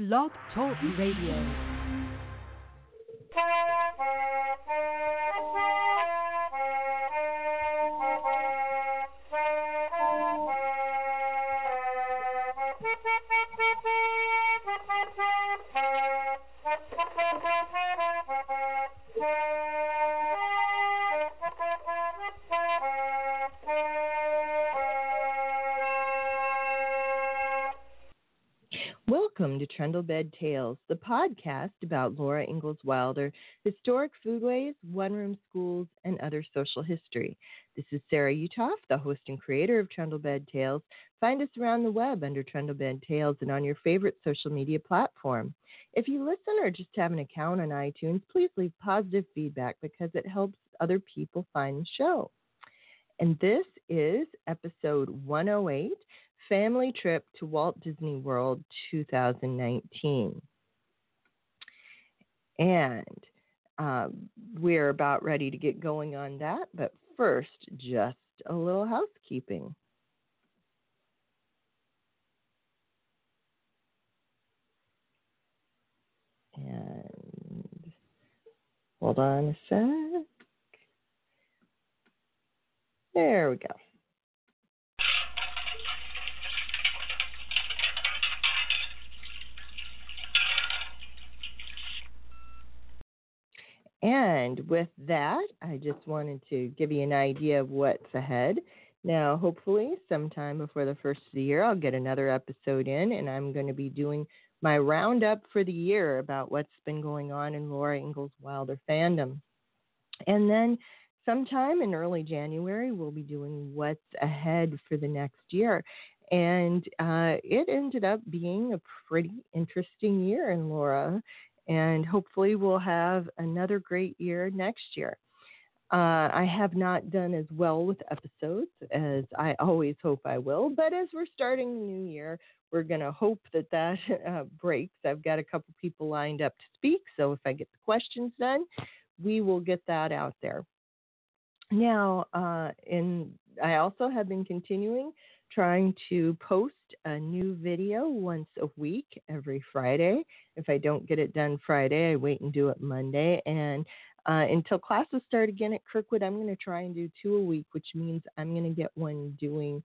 Blog Talk Radio. Welcome to Trundlebed Tales, the podcast about Laura Ingalls Wilder, historic foodways, one room schools, and other social history. This is Sarah Uthoff, the host and creator of Trundlebed Tales. Find us around the web under Trundlebed Tales and on your favorite social media platform. If you listen or just have an account on iTunes, please leave positive feedback because it helps other people find the show. And this is episode 108 Family Trip to Walt Disney World 2019. And um, we're about ready to get going on that, but first, just a little housekeeping. And hold on a sec. There we go. And with that, I just wanted to give you an idea of what's ahead. Now, hopefully, sometime before the first of the year, I'll get another episode in, and I'm going to be doing my roundup for the year about what's been going on in Laura Ingalls Wilder fandom. And then sometime in early January, we'll be doing what's ahead for the next year. And uh, it ended up being a pretty interesting year in Laura and hopefully we'll have another great year next year. Uh, I have not done as well with episodes as I always hope I will, but as we're starting the new year, we're going to hope that that uh, breaks. I've got a couple people lined up to speak, so if I get the questions done, we will get that out there. Now, uh, in I also have been continuing trying to post a new video once a week every Friday. If I don't get it done Friday, I wait and do it Monday. And uh, until classes start again at Kirkwood, I'm going to try and do two a week, which means I'm going to get one doing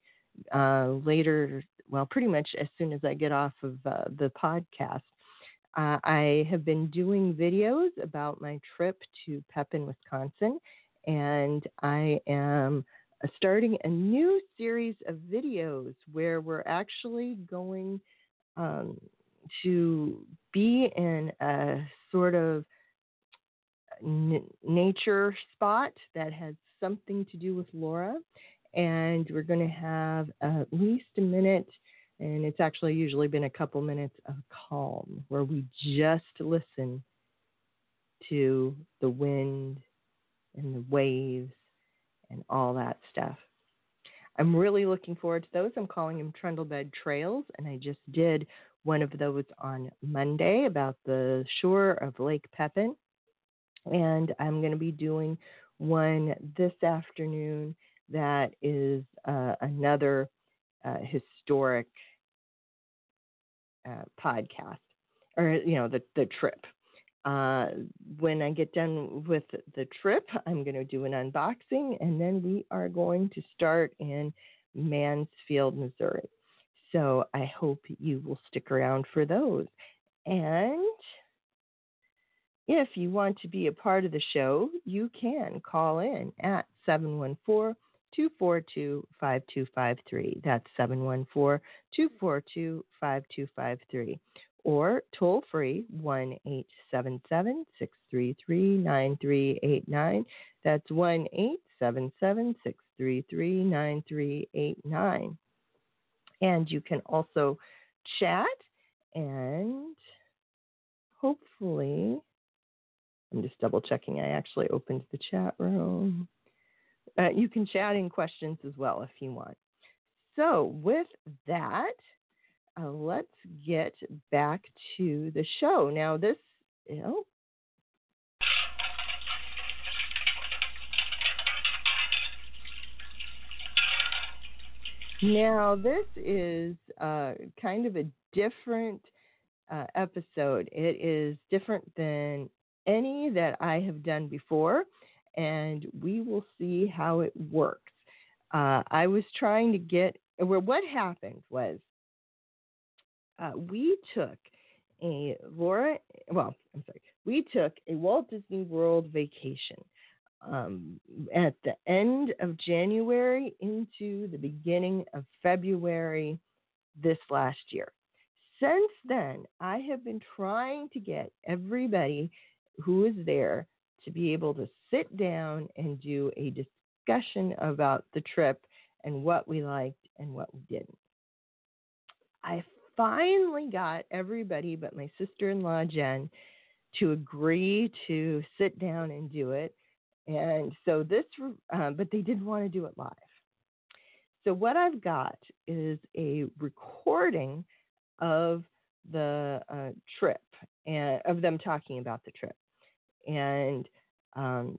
uh, later, well, pretty much as soon as I get off of uh, the podcast. Uh, I have been doing videos about my trip to Pepin, Wisconsin, and I am starting a new series of videos where we're actually going um, to be in a sort of n- nature spot that has something to do with Laura. And we're going to have at least a minute, and it's actually usually been a couple minutes of calm where we just listen to the wind and the waves and all that stuff. I'm really looking forward to those. I'm calling them Trundlebed Trails, and I just did one of those on Monday about the shore of Lake Pepin. And I'm going to be doing one this afternoon that is uh, another uh, historic uh, podcast, or, you know, the, the trip. Uh, when I get done with the trip, I'm going to do an unboxing, and then we are going to start in Mansfield, Missouri. So I hope you will stick around for those. And if you want to be a part of the show, you can call in at 714 242 5253. That's 714 242 5253 or toll free 1 877 633 9389. That's 1 877 633 9389. And you can also chat and hopefully, I'm just double checking, I actually opened the chat room. Uh, you can chat in questions as well if you want. So, with that, uh, let's get back to the show. Now, this, you know, Now, this is uh, kind of a different uh, episode. It is different than any that I have done before, and we will see how it works. Uh, I was trying to get, well, what happened was uh, we took a Laura, well, I'm sorry, we took a Walt Disney World vacation um, at the end of January into the beginning of February this last year. Since then, I have been trying to get everybody who is there to be able to sit down and do a discussion about the trip and what we liked and what we didn't. I finally got everybody but my sister in law, Jen, to agree to sit down and do it. And so this, uh, but they didn't want to do it live. So what I've got is a recording of the uh, trip and of them talking about the trip. And um,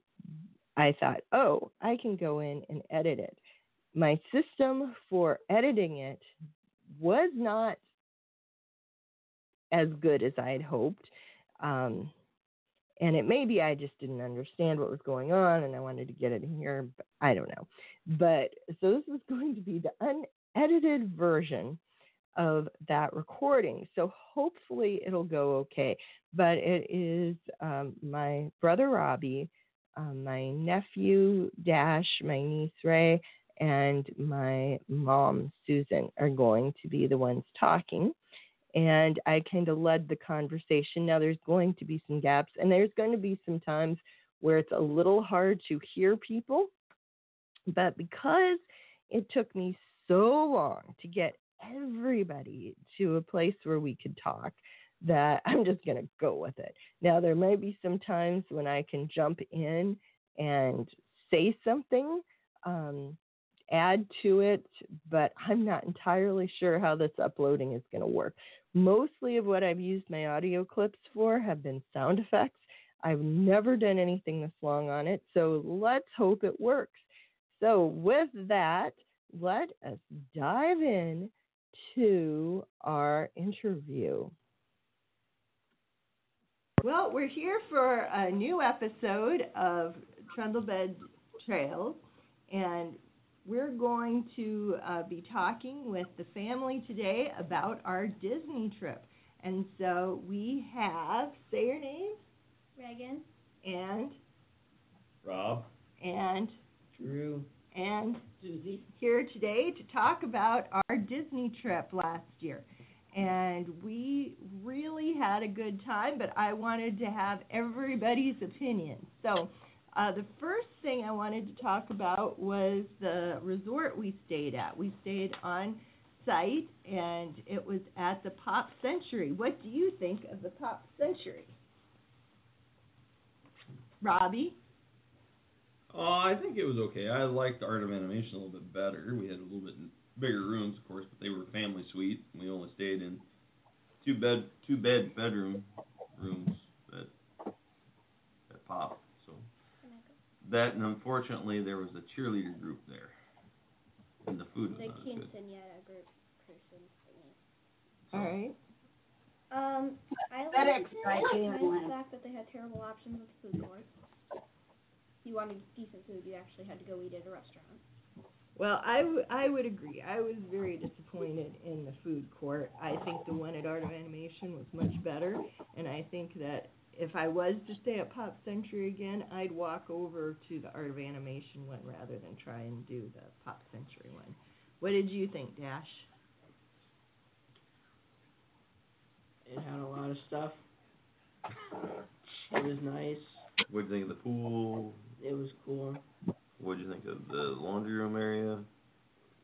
I thought, oh, I can go in and edit it. My system for editing it was not as good as I had hoped. Um, and it may be I just didn't understand what was going on and I wanted to get it in here. But I don't know. But so this is going to be the unedited version of that recording. So hopefully it'll go okay. But it is um, my brother Robbie, um, my nephew Dash, my niece Ray, and my mom Susan are going to be the ones talking and I kind of led the conversation. Now, there's going to be some gaps, and there's going to be some times where it's a little hard to hear people. But because it took me so long to get everybody to a place where we could talk, that I'm just going to go with it. Now, there may be some times when I can jump in and say something. Um, add to it, but I'm not entirely sure how this uploading is going to work. Mostly of what I've used my audio clips for have been sound effects. I've never done anything this long on it, so let's hope it works. So, with that, let us dive in to our interview. Well, we're here for a new episode of Trundlebed Trails, and we're going to uh, be talking with the family today about our Disney trip. And so we have, say your names. Reagan. And. Rob. And. Drew. And. Susie. Here today to talk about our Disney trip last year. And we really had a good time, but I wanted to have everybody's opinion. So, uh, the first thing I wanted to talk about was the resort we stayed at. We stayed on site, and it was at the Pop Century. What do you think of the Pop Century? Robbie? Uh, I think it was okay. I liked the Art of Animation a little bit better. We had a little bit bigger rooms, of course, but they were family suite. We only stayed in two bed two bed bedroom rooms at at Pop that, and unfortunately, there was a cheerleader group there, and the food was The not as good. quinceanera group person thingy. All right. Um, I FedEx liked guy it, came minus in. the fact that they had terrible options with the food courts. If you wanted decent food, you actually had to go eat at a restaurant. Well, I, w- I would agree. I was very disappointed in the food court. I think the one at Art of Animation was much better, and I think that if I was to stay at Pop Century again, I'd walk over to the Art of Animation one rather than try and do the Pop Century one. What did you think, Dash? It had a lot of stuff. It was nice. What'd you think of the pool? It was cool. What'd you think of the laundry room area?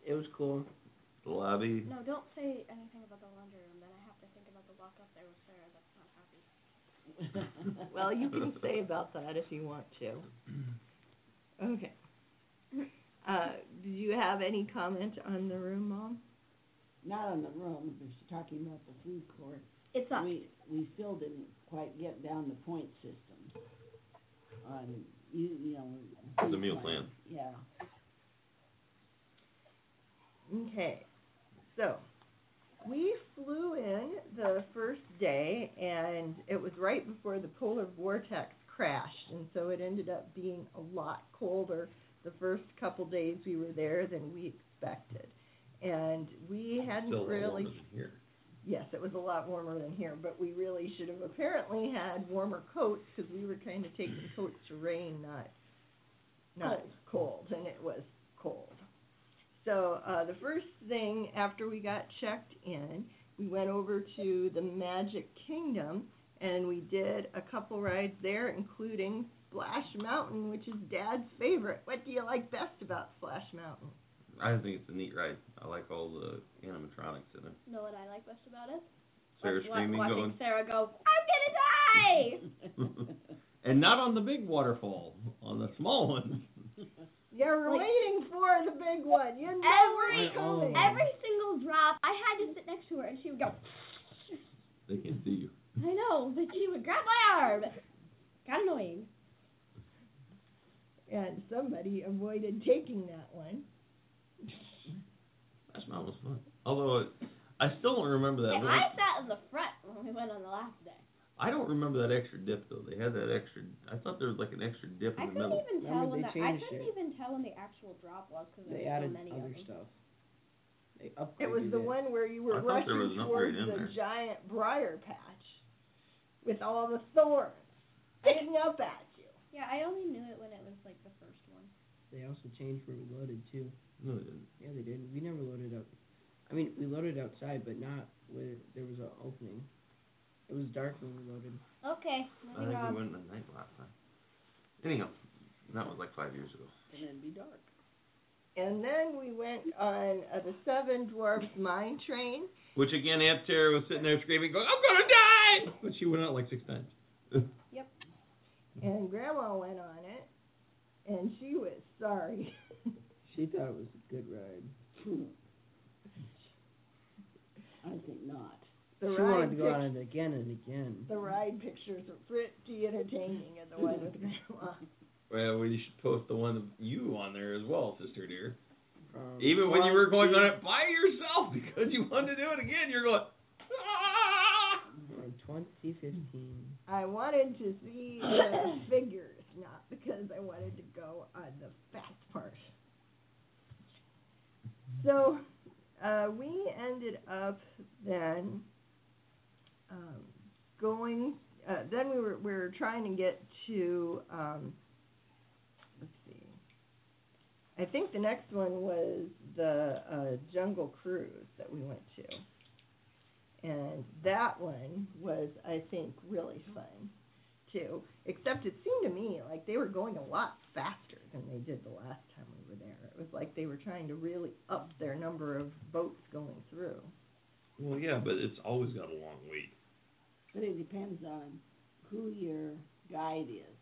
It was cool. The lobby? No, don't say anything about the laundry room. Then I have to think about the walk up there with Sarah. That's not happy. Well, you can say about that if you want to. Okay. Uh, did you have any comment on the room, Mom? Not on the room, but she's talking about the food court. It's up. We, we still didn't quite get down the point system on, you, you know. The food meal plan. Yeah. Okay. So, we flew in the first day, and it was right before the polar vortex crashed, and so it ended up being a lot colder the first couple days we were there than we expected. And we hadn't Still really warmer than here. Yes, it was a lot warmer than here, but we really should have apparently had warmer coats because we were kind of taking coats to rain, not not cold, and it was cold. So uh, the first thing after we got checked in, we went over to the Magic Kingdom and we did a couple rides there, including Splash Mountain, which is Dad's favorite. What do you like best about Splash Mountain? I think it's a neat ride. I like all the animatronics in it. Know what I like best about it? Sarah Wa- screaming watching going, Sarah go, I'm gonna die! and not on the big waterfall, on the small one. Yeah, we're Like- waiting for the big one. You know Every- it's coming. Every single drop, I had to sit next to her, and she would go. They can't see you. I know, but she would grab my arm. Got annoying. and somebody avoided taking that one. Splash Mountain was fun. Although it, I still don't remember that. And one. I sat in the front when we went on the last day. I don't remember that extra dip though. They had that extra. I thought there was like an extra dip I in the couldn't middle. even tell Remember, when they the, I changed couldn't it. even tell when the actual drop was because there They were so added many of other them. stuff. They upgraded It was the it. one where you were I thought there rushing was an upgrade towards in the there. giant briar patch with all the thorns sticking up at you. Yeah, I only knew it when it was like the first one. They also changed where we loaded too. No, they didn't. Yeah, they did. We never loaded up. I mean, we loaded outside, but not where there was an opening. It was dark when we loaded. Okay, I think we went at night last time. Anyhow, that was like five years ago. And it'd be dark. And then we went on uh, the Seven Dwarfs Mine Train. Which again, Aunt Tara was sitting there screaming, going, "I'm gonna die!" But she went out like six times. Yep. And Grandma went on it, and she was sorry. She thought it was a good ride. I think not. The she ride wanted to go pic- on it again and again. The ride pictures are pretty entertaining, and the one with Grandma. Well, we should post the one of you on there as well, sister dear. From Even when you were going on it by yourself because you wanted to do it again, you're going. "Ah!" From 2015. I wanted to see the figures, not because I wanted to go on the fast part. So uh, we ended up then um, going. Uh, then we were we were trying to get to. Um, let's see. I think the next one was the uh, Jungle Cruise that we went to. And that one was, I think, really fun too. Except it seemed to me like they were going a lot faster than they did the last time we were there. It was like they were trying to really up their number of boats going through. Well, yeah, but it's always got a long wait. But it depends on who your guide is.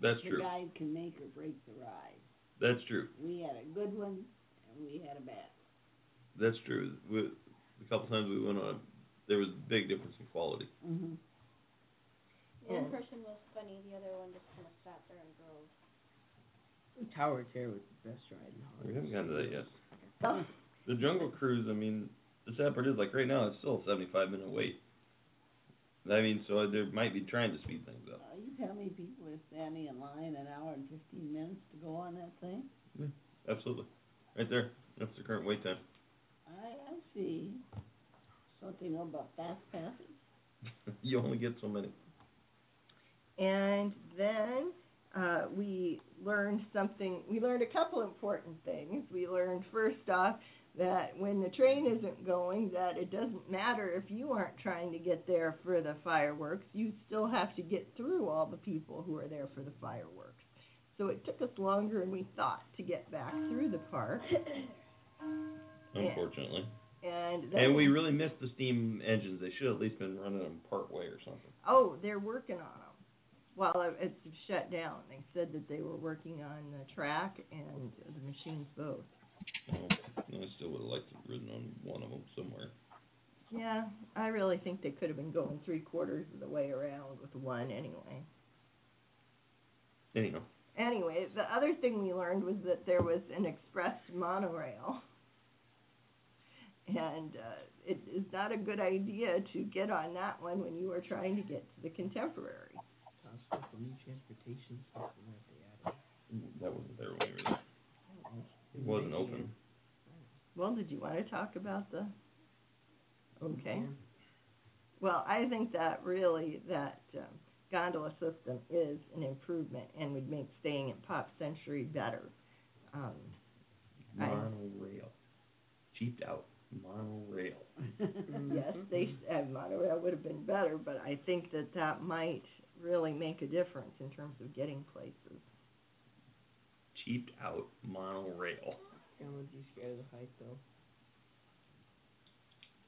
That's the true. guide can make or break the ride. That's true. We had a good one and we had a bad. That's true. We, a couple times we went on, there was a big difference in quality. Mm-hmm. One And- person was funny, the other one just kind of sat there and drove. Tower of Terror was the best ride in Hollywood. We haven't gotten to that yet. Oh, The Jungle Cruise, I mean, the sad part is, like right now, it's still a 75 minute wait. I mean, so they might be trying to speed things up. Uh, you tell me people are standing in line an hour and fifteen minutes to go on that thing? Absolutely. Right there. That's the current wait time. I, I see. Something about fast passes? you only get so many. And then uh, we learned something. We learned a couple important things. We learned first off that when the train isn't going, that it doesn't matter if you aren't trying to get there for the fireworks. You still have to get through all the people who are there for the fireworks. So it took us longer than we thought to get back through the park. Unfortunately. And And we really missed the steam engines. They should have at least been running them part way or something. Oh, they're working on them. Well, it's shut down. They said that they were working on the track and the machines both. Well, I still would have liked to have ridden on one of them somewhere. Yeah, I really think they could have been going three quarters of the way around with one anyway. Anyhow, Anyway, the other thing we learned was that there was an express monorail. and uh, it is not a good idea to get on that one when you are trying to get to the contemporary. Possible for new transportation system that they added. That wasn't there when we were there. I don't know. It wasn't open. Well, did you want to talk about the? Okay. Yeah. Well, I think that really that um, gondola system is an improvement and would make staying at Pop Century better. Um, I- Monorail. Cheaped out. Monorail. yes, they said monorail would have been better, but I think that that might really make a difference in terms of getting places. Cheaped out monorail. Yeah, would you scared of the height though?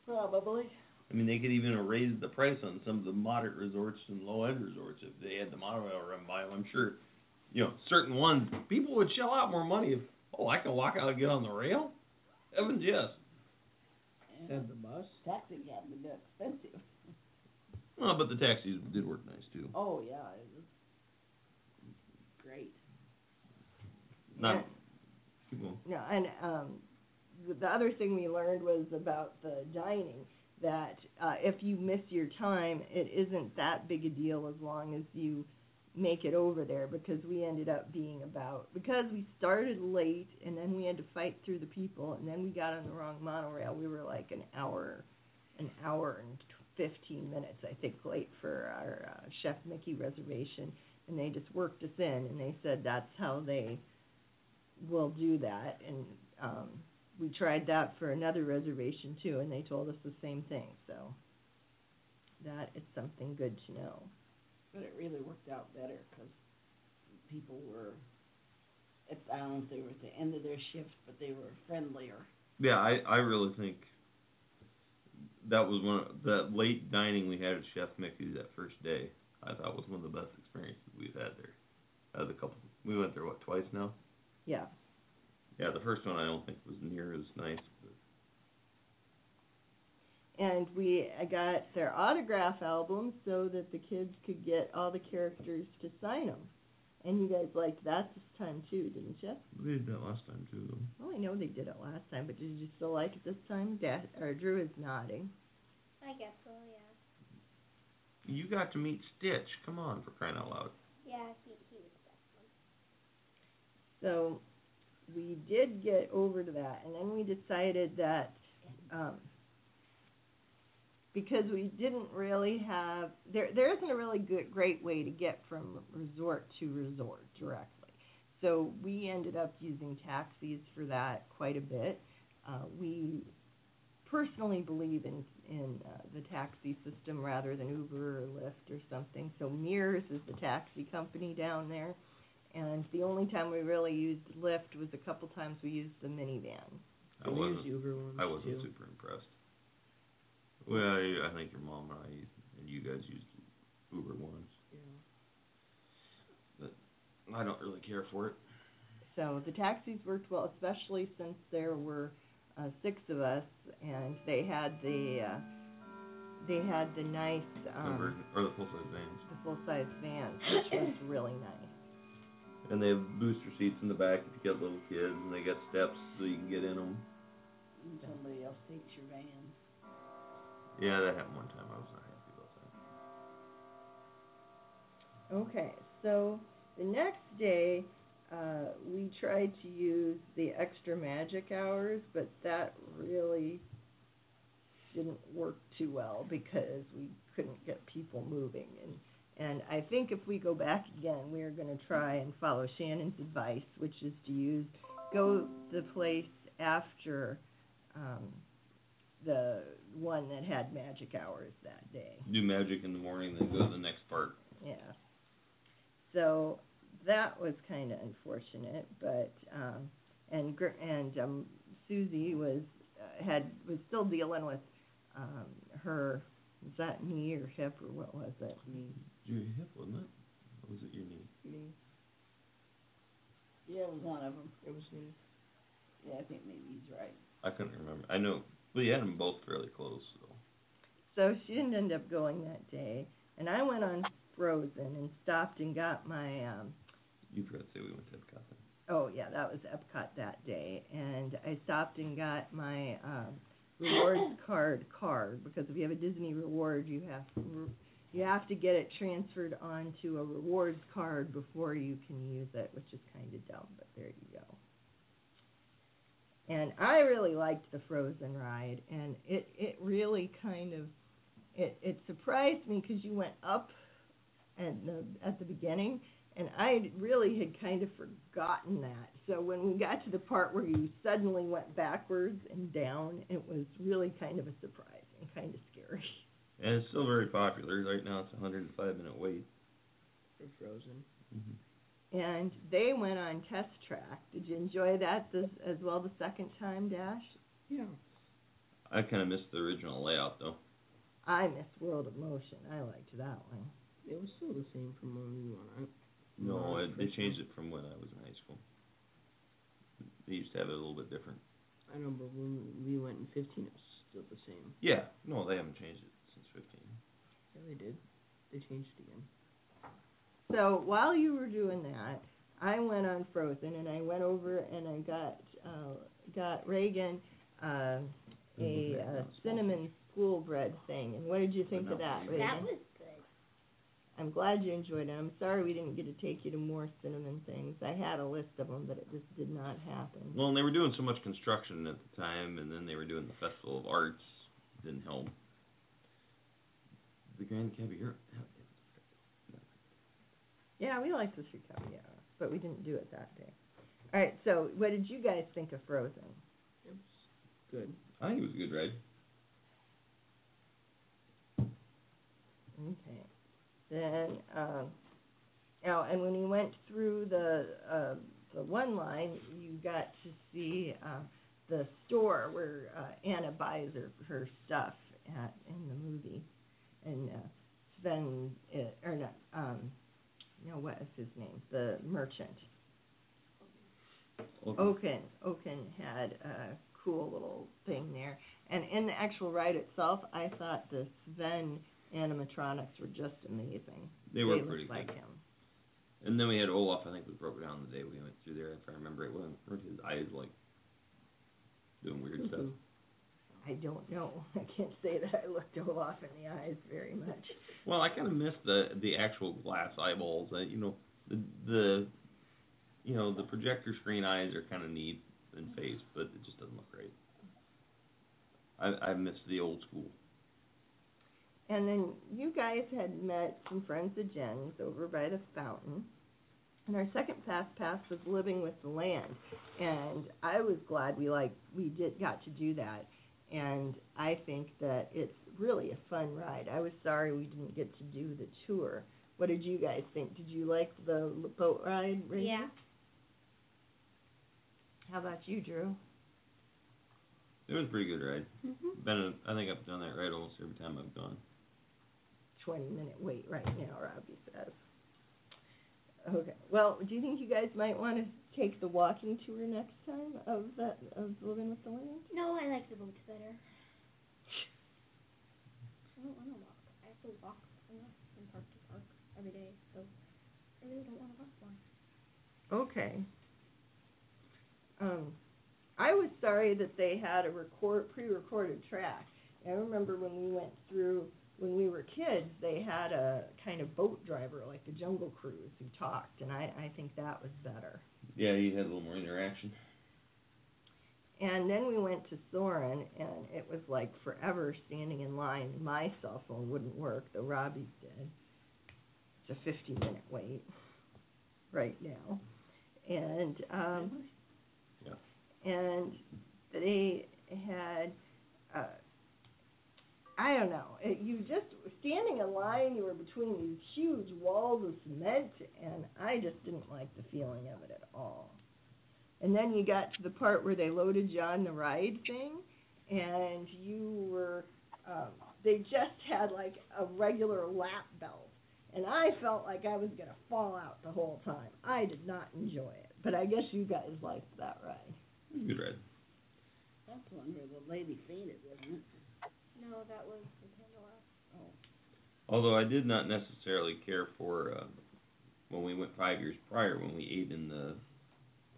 Probably. I mean, they could even have raised the price on some of the moderate resorts and low-end resorts if they had the monorail run by them. I'm sure, you know, certain ones people would shell out more money if oh I can walk out and get on the rail. Heavens yes. Yeah. Said the bus. Taxi cab would be expensive. Well, but the taxis did work nice too. Oh, yeah, it was great. Not. Going. No, and um, the- the other thing we learned was about the dining. That uh, if you miss your time, it isn't that big a deal as long as you make it over there. Because we ended up being about because we started late and then we had to fight through the people and then we got on the wrong monorail. We were like an hour, an hour and fifteen minutes I think late for our uh, Chef Mickey reservation, and they just worked us in and they said that's how they will do that and um we tried that for another reservation too and they told us the same thing so that is something good to know But it really worked out better because people were, if, I don't know if they were at the end of their shift, but they were friendlier. Yeah, I I really think that was one of, that late dining we had at Chef Mickey's that first day. I thought was one of the best experiences we've had there. Had a couple. We went there what twice now. Yeah Yeah, the first one I don't think was near as nice. But and we I got their autograph album so that the kids could get all the characters to sign them and you guys liked that this time too didn't you we did that last time too, though. well I know they did it last time but did you still like it this time Dad or Drew is nodding I guess so, yeah. You got to meet Stitch. Come on, for crying out loud. Yeah, he, he was the best one. So we did get over to that, and then we decided that um, because we didn't really have there there isn't a really good great way to get from resort to resort directly. So we ended up using taxis for that quite a bit. Uh, we personally believe in in uh, the taxi system rather than Uber or Lyft or something. So Mears is the taxi company down there. And the only time we really used Lyft was a couple times we used the minivan. I we wasn't. use Uber ones I wasn't too. super impressed. Well, I, I think your mom and I and you guys used Uber once. Yeah. But I don't really care for it. So the taxis worked well, especially since there were uh, six of us, and they had the uh, they had the nice Uber um, or the full size vans. the full size vans, which was really nice. And they have booster seats in the back if you got little kids, and they got steps so you can get in them. And somebody else takes your van. Yeah, that happened one time. I was not happy about that. Okay, so the next day uh, we tried to use the extra magic hours, but that really didn't work too well because we couldn't get people moving. And and I think if we go back again, we're going to try and follow Shannon's advice, which is to use go the place after um, the one that had magic hours that day. Do magic in the morning, then go to the next part. Yeah. So that was kind of unfortunate, but um, and Gr- and um, Susie was uh, had was still dealing with um, her was that knee or hip or what was it? Me. Your hip, wasn't it? Or was it your knee? Me. Yeah, it was one of them. It was me. Yeah, I think maybe he's right. I couldn't remember. I know. Well, you had them both fairly close, so. So she didn't end up going that day, and I went on Frozen and stopped and got my um, You forgot to say we went to Epcot then. Oh yeah, that was Epcot that day, and I stopped and got my um, rewards card card because if you have a Disney reward, you have you have to get it transferred onto a rewards card before you can use it, which is kind of dumb, but there you go. And I really liked the Frozen ride, and it it really kind of it it surprised me because you went up at the at the beginning, and I really had kind of forgotten that. So when we got to the part where you suddenly went backwards and down, it was really kind of a surprise and kind of scary. And it's still very popular. Right now, it's a 105 minute wait. For Frozen. Mm-hmm. And they went on test track. Did you enjoy that this, as well the second time, Dash? Yeah. I kind of missed the original layout though. I miss World of Motion. I liked that one. It was still the same from when we went on. No, No, it, they changed it from when I was in high school. They used to have it a little bit different. I know, but when we went in 15, it was still the same. Yeah, no, they haven't changed it since 15. Yeah, they did. They changed it again. So while you were doing that, I went on Frozen and I went over and I got uh, got Reagan uh, a uh, cinnamon school bread thing. And what did you think of that, Reagan? That was good. I'm glad you enjoyed it. I'm sorry we didn't get to take you to more cinnamon things. I had a list of them, but it just did not happen. Well, and they were doing so much construction at the time, and then they were doing the Festival of Arts. Didn't help. The Grand Caviar. Yeah, we liked the Street Caviar, but we didn't do it that day. All right, so what did you guys think of Frozen? It was good. I think it was a good ride. Okay. Then, um, oh, and when you went through the uh, the one line, you got to see uh, the store where uh, Anna buys her her stuff at in the movie, and uh, Sven uh, or not, um, no, what is his name? The merchant. Oaken. Oaken had a cool little thing there. And in the actual ride itself, I thought the Sven animatronics were just amazing. They were looked pretty like good. him. And then we had Olaf. I think we broke down the day we went through there. If I remember it, weren't weren't his eyes like doing weird stuff? Mhm. I don't know. I can't say that I looked Olaf in the eyes very much. Well, I kind of missed the the actual glass eyeballs. Uh, you know, the the you know the projector screen eyes are kind of neat in face, but it just doesn't look great. I I miss the old school. And then you guys had met some friends of Jen's over by the fountain. And our second fast pass was living with the land. And I was glad we like we did got to do that. And I think that it's really a fun ride. I was sorry we didn't get to do the tour. What did you guys think? Did you like the boat ride? Reagan? Yeah. How about you, Drew? It was a pretty good ride. Mhm. Been a, I think I've done that ride almost every time I've gone. 20 minute wait right now, Robbie says. Okay. Well, do you think you guys might want to take the walking tour next time of that of living with the land? No, I like the boats better. I don't want to walk. I have to walk enough from park to park every day, so I really don't want to walk more. Okay. Um, I was sorry that they had a record pre-recorded track. I remember when we went through when we were kids, they had a kind of boat driver like the Jungle Cruise who talked, and I I think that was better. Yeah, you had a little more interaction. And then we went to Soarin', and it was like forever standing in line. My cell phone wouldn't work, though Robbie's did. It's a 50 minute wait right now. And, um, Yeah. and they had, uh, I don't know, it, you just, standing in line, you were between these huge walls of cement, and I just didn't like the feeling of it at all. And then you got to the part where they loaded you on the ride thing, and you were, um, they just had like a regular lap belt. And I felt like I was going to fall out the whole time. I did not enjoy it. But I guess you guys liked that ride. It was a good ride. That's one where the lady fainted, wasn't it? No, that was the Pandora. Oh. Although I did not necessarily care for uh, when we went five years prior when we ate in the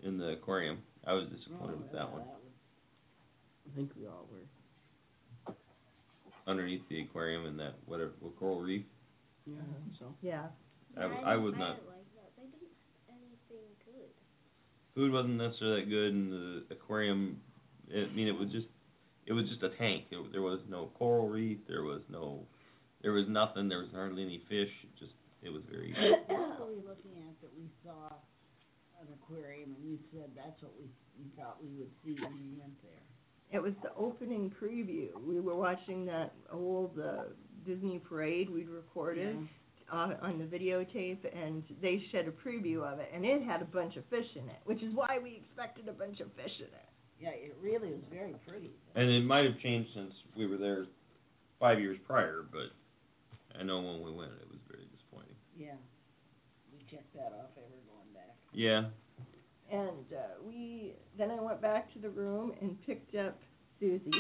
in the aquarium. I was disappointed with that one. I think we all were. underneath the aquarium in that whatever coral reef. Yeah, I think so. Yeah. I, w- I was not. didn't like that. They didn't have anything good. Food wasn't necessarily that good, and the aquarium. I mean, it was just. It was just a tank. It, there was no coral reef. There was no. There was nothing. There was hardly any fish. It just. It was very. What were we looking at that we saw an aquarium and you said that's what we, you thought we would see when we went there? It was the opening preview. We were watching that old uh, Disney parade we'd recorded uh, on the videotape, and they shed a preview of it, and it had a bunch of fish in it, which is why we expected a bunch of fish in it. Yeah, it really was very pretty. And it might have changed since we were there five years prior, but I know when we went, it was very disappointing. Yeah. We checked that off ever going back. Yeah. And uh, we then I went back to the room and picked up Susie,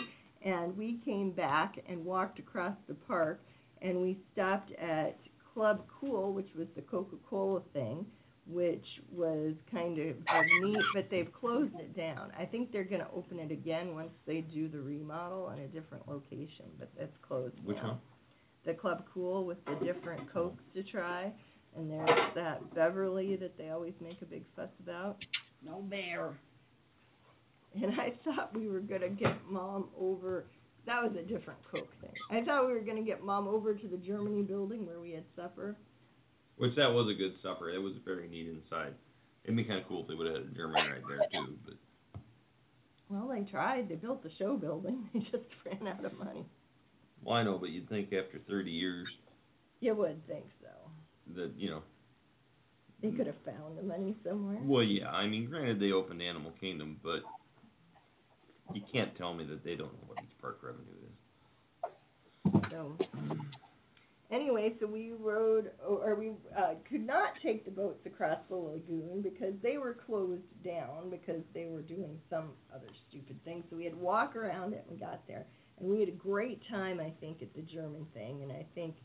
and we came back and walked across the park, and we stopped at Club Cool, which was the Coca-Cola thing, which was kind of neat, but they've closed it down. I think they're going to open it again once they do the remodel in a different location, but that's closed Which now. one? The Club Cool with the different Cokes to try, and there's that Beverly that they always make a big fuss about. No bear. And I thought we were gonna get mom over. That was a different Coke thing. I thought we were gonna get mom over to the Germany building where we had supper. Which that was a good supper. It was very neat inside. It'd be kind of cool if they would have had a German right there too. But Well, they tried. They built the show building. They just ran out of money. well, I know, but you'd think after 30 years You would think so. that you know. They could have found the money somewhere. Well, yeah. I mean, granted, they opened Animal Kingdom, but you can't tell me that they don't know what each park revenue is. So anyway, so we rode, or we uh, could not take the boats across the lagoon because they were closed down because they were doing some other stupid thing. So we had to walk around it and we got there, and we had a great time, I think, at the German thing. And I think,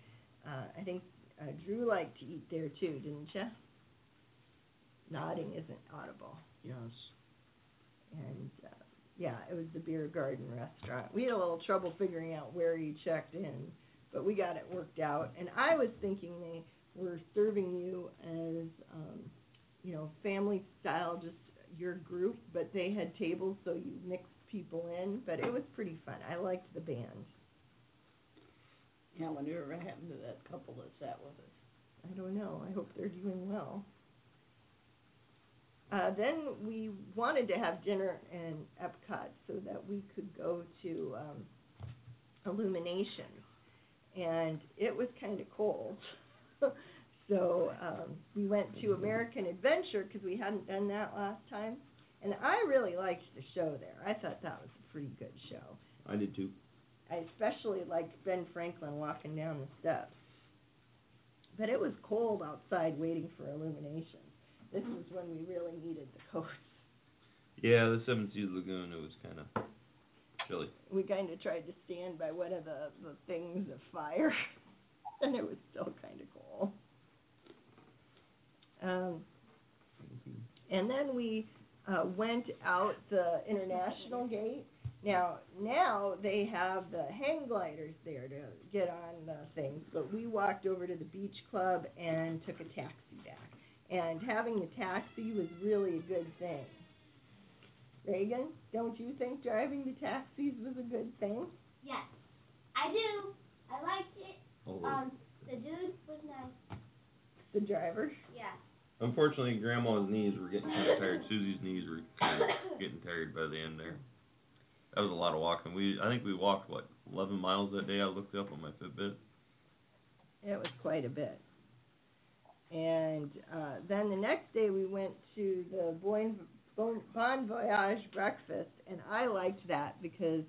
uh, I think uh, Drew liked to eat there too, didn't you? Nodding isn't audible. Yes. And uh, yeah, it was the beer garden restaurant. We had a little trouble figuring out where you checked in, but we got it worked out. And I was thinking they were serving you as, um, you know, family style, just your group, but they had tables so you mixed people in. But it was pretty fun. I liked the band. Yeah, whatever happened to that couple that sat with us? I don't know. I hope they're doing well. Uh, then we wanted to have dinner in Epcot so that we could go to um, Illuminations, and it was kind of cold. so um, we went to American Adventure because we hadn't done that last time, and I really liked the show there. I thought that was a pretty good show. I did too. I especially liked Ben Franklin walking down the steps. But it was cold outside waiting for illumination. This was when we really needed the coats. Yeah, the Seven Seas Lagoon. It was kind of chilly. We kind of tried to stand by one of the, the things of fire, and it was still kind of cold. Um, and then we uh, went out the international gate. Now, now they have the hang gliders there to get on the things, but we walked over to the beach club and took a taxi back. And having the taxi was really a good thing. Reagan, don't you think driving the taxis was a good thing? Yes, I do. I liked it. Although, Um, the dude was nice. The driver? Yeah. unfortunately, Grandma's knees were getting kind of tired. Susie's knees were kind of getting tired by the end there. That was a lot of walking. We I think we walked what 11 miles that day. I looked up on my Fitbit. It was quite a bit. And uh, then the next day we went to the Bon, bon, bon Voyage breakfast, and I liked that because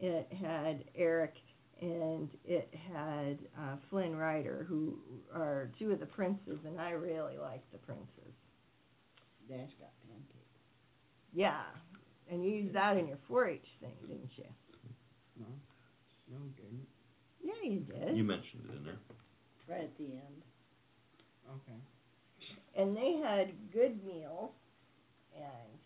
it had Eric and it had uh, Flynn Rider, who are two of the princes, and I really liked the princes. Dash got pancakes. Yeah, and you used that in your 4-H thing, didn't you? No. No, didn't. Yeah, you did. You mentioned it in there. Right at the end. Okay. and they had good meals and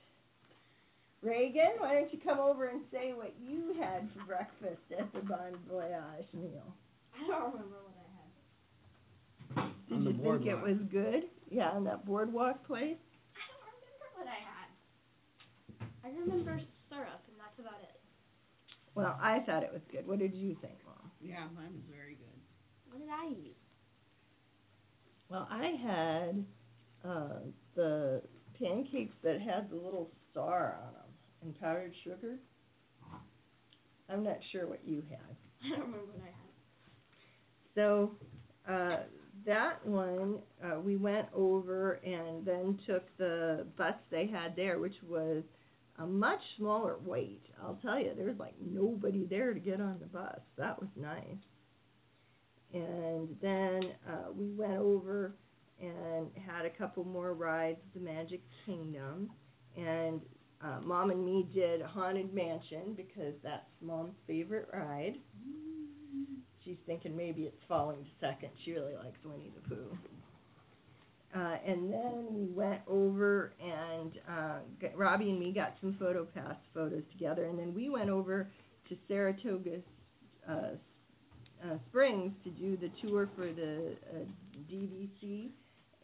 Reagan, why don't you come over and say what you had for breakfast at the Bon Voyage meal? I don't remember what I had. Did On the you think it was good? Yeah, on that boardwalk place. I don't remember what I had. I remember syrup, and that's about it. Well, I thought it was good. What did you think, Mom? Yeah, mine was very good. What did I eat? Well, I had uh, the pancakes that had the little star on them and powdered sugar. I'm not sure what you had. I don't remember what I had. So uh, that one, uh, we went over and then took the bus they had there, which was a much smaller wait. I'll tell you, there was like nobody there to get on the bus. That was nice. And then uh, we went over and had a couple more rides, the Magic Kingdom, and uh, Mom and me did Haunted Mansion because that's Mom's favorite ride. She's thinking maybe it's falling to second. She really likes Winnie the Pooh. Uh, and then we went over and uh, got, Robbie and me got some photo pass photos together, and then we went over to Saratoga uh, uh, Springs to do the tour for the uh, DVC,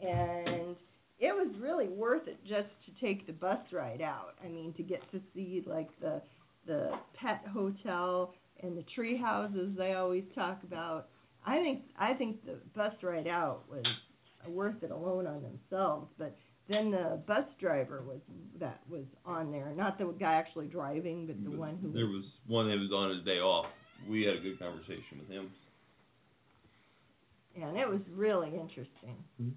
and it was really worth it just to take the bus ride out. I mean, to get to see like the the pet hotel and the tree houses they always talk about. I think I think the bus ride out was worth it alone on themselves, but then the bus driver was that was on there, not the guy actually driving, but the one who There was one that was on his day off. We had a good conversation with him. and it was really interesting. Mhm.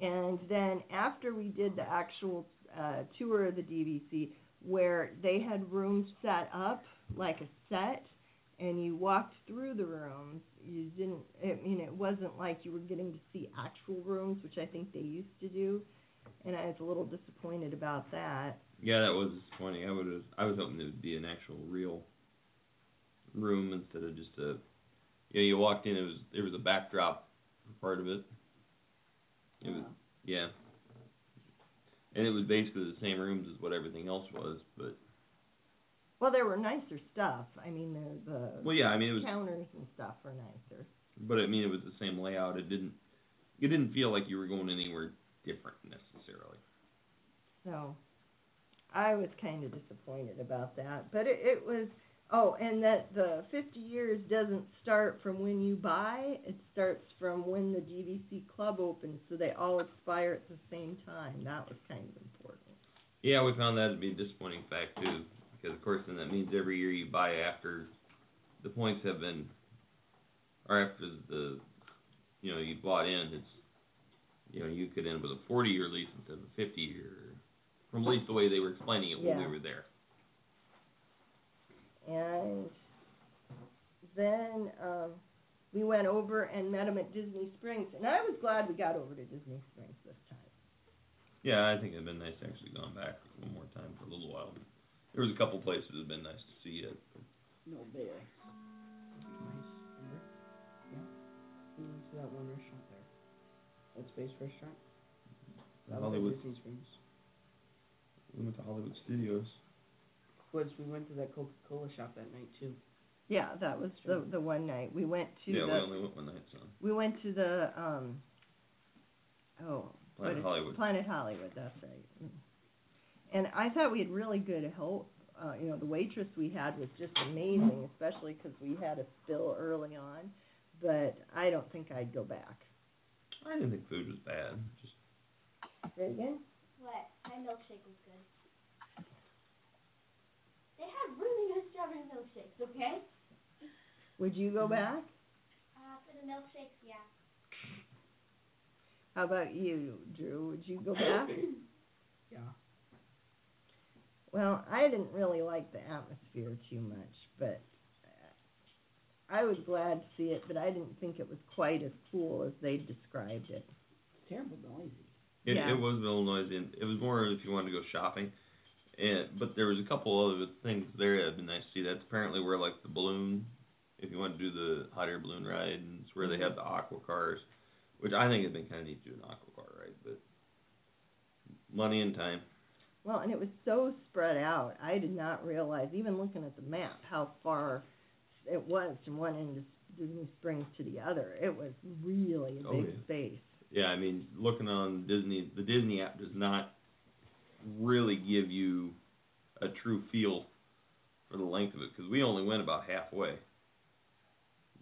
And then after we did the actual uh, tour of the DVC, where they had rooms set up like a set, and you walked through the rooms, you didn't. I mean, it wasn't like you were getting to see actual rooms, which I think they used to do, and I was a little disappointed about that. Yeah, that was disappointing. I would. I was hoping it would be an actual real room instead of just a. Yeah, you walked in. It was there was a backdrop for part of it. It was yeah. And it was basically the same rooms as what everything else was, but Well, there were nicer stuff. I mean, the the well, yeah. I mean, it was, counters and stuff were nicer. but I mean, it was the same layout. It didn't. It didn't feel like you were going anywhere different necessarily. So I was kind of disappointed about that. But it, it was, oh, and that the 50 years doesn't start from when you buy, it starts from when the DVC club opens, so they all expire at the same time. That was kind of important. Yeah, we found that to be a disappointing fact too, because of course then that means every year you buy after the points have been, or after the, you know, you bought in, it's, you know, you could end up with a 40 year lease instead of a 50 year, from at least the way they were explaining it when Yeah. we were there. And then um, we went over and met him at Disney Springs, and I was glad we got over to Disney Springs this time. Yeah, I think it'd been nice to actually gone back one more time for a little while. There was a couple places it'd been nice to see it. But No bear. Nice. Remember? Yeah. We went to that one restaurant there. That Space Restaurant. That Hollywood, Disney Springs. we went to Hollywood Studios. Was we went to that Coca Cola shop that night too. Yeah, that was the the one night we went to Yeah, the we only went one night, so we went to the um oh Planet is- Hollywood. Planet Hollywood, that's right. Mm. And I thought we had really good help. Uh, you know, the waitress we had was just amazing, especially because we had a spill early on. But I don't think I'd go back. I didn't think food was bad. Just Say again? What? My milkshake was good. They had really good strawberry milkshakes, okay? Would you go back? Uh, for the milkshakes, yeah. How about you, Drew? Would you go back? Yeah. Well, I didn't really like the atmosphere too much, but uh, I was glad to see it, but I didn't think it was quite as cool as they described it. It's terrible noisy. It, Yeah. it was a little noisy. It was more if you wanted to go shopping. And but there was a couple other things there that'd been nice to see. That's apparently where like the balloon, if you want to do the hot air balloon ride, and it's where they have the mm-hmm. aqua cars, which I think it'd been kind of neat to do an aqua car ride, but money and time. Well, and it was so spread out. I did not realize, even looking at the map, how far it was from one end of Disney Springs to the other. It was really a Oh, big yeah. space. Yeah, I mean, looking on Disney, the Disney app does not really give you a true feel for the length of it because we only went about halfway.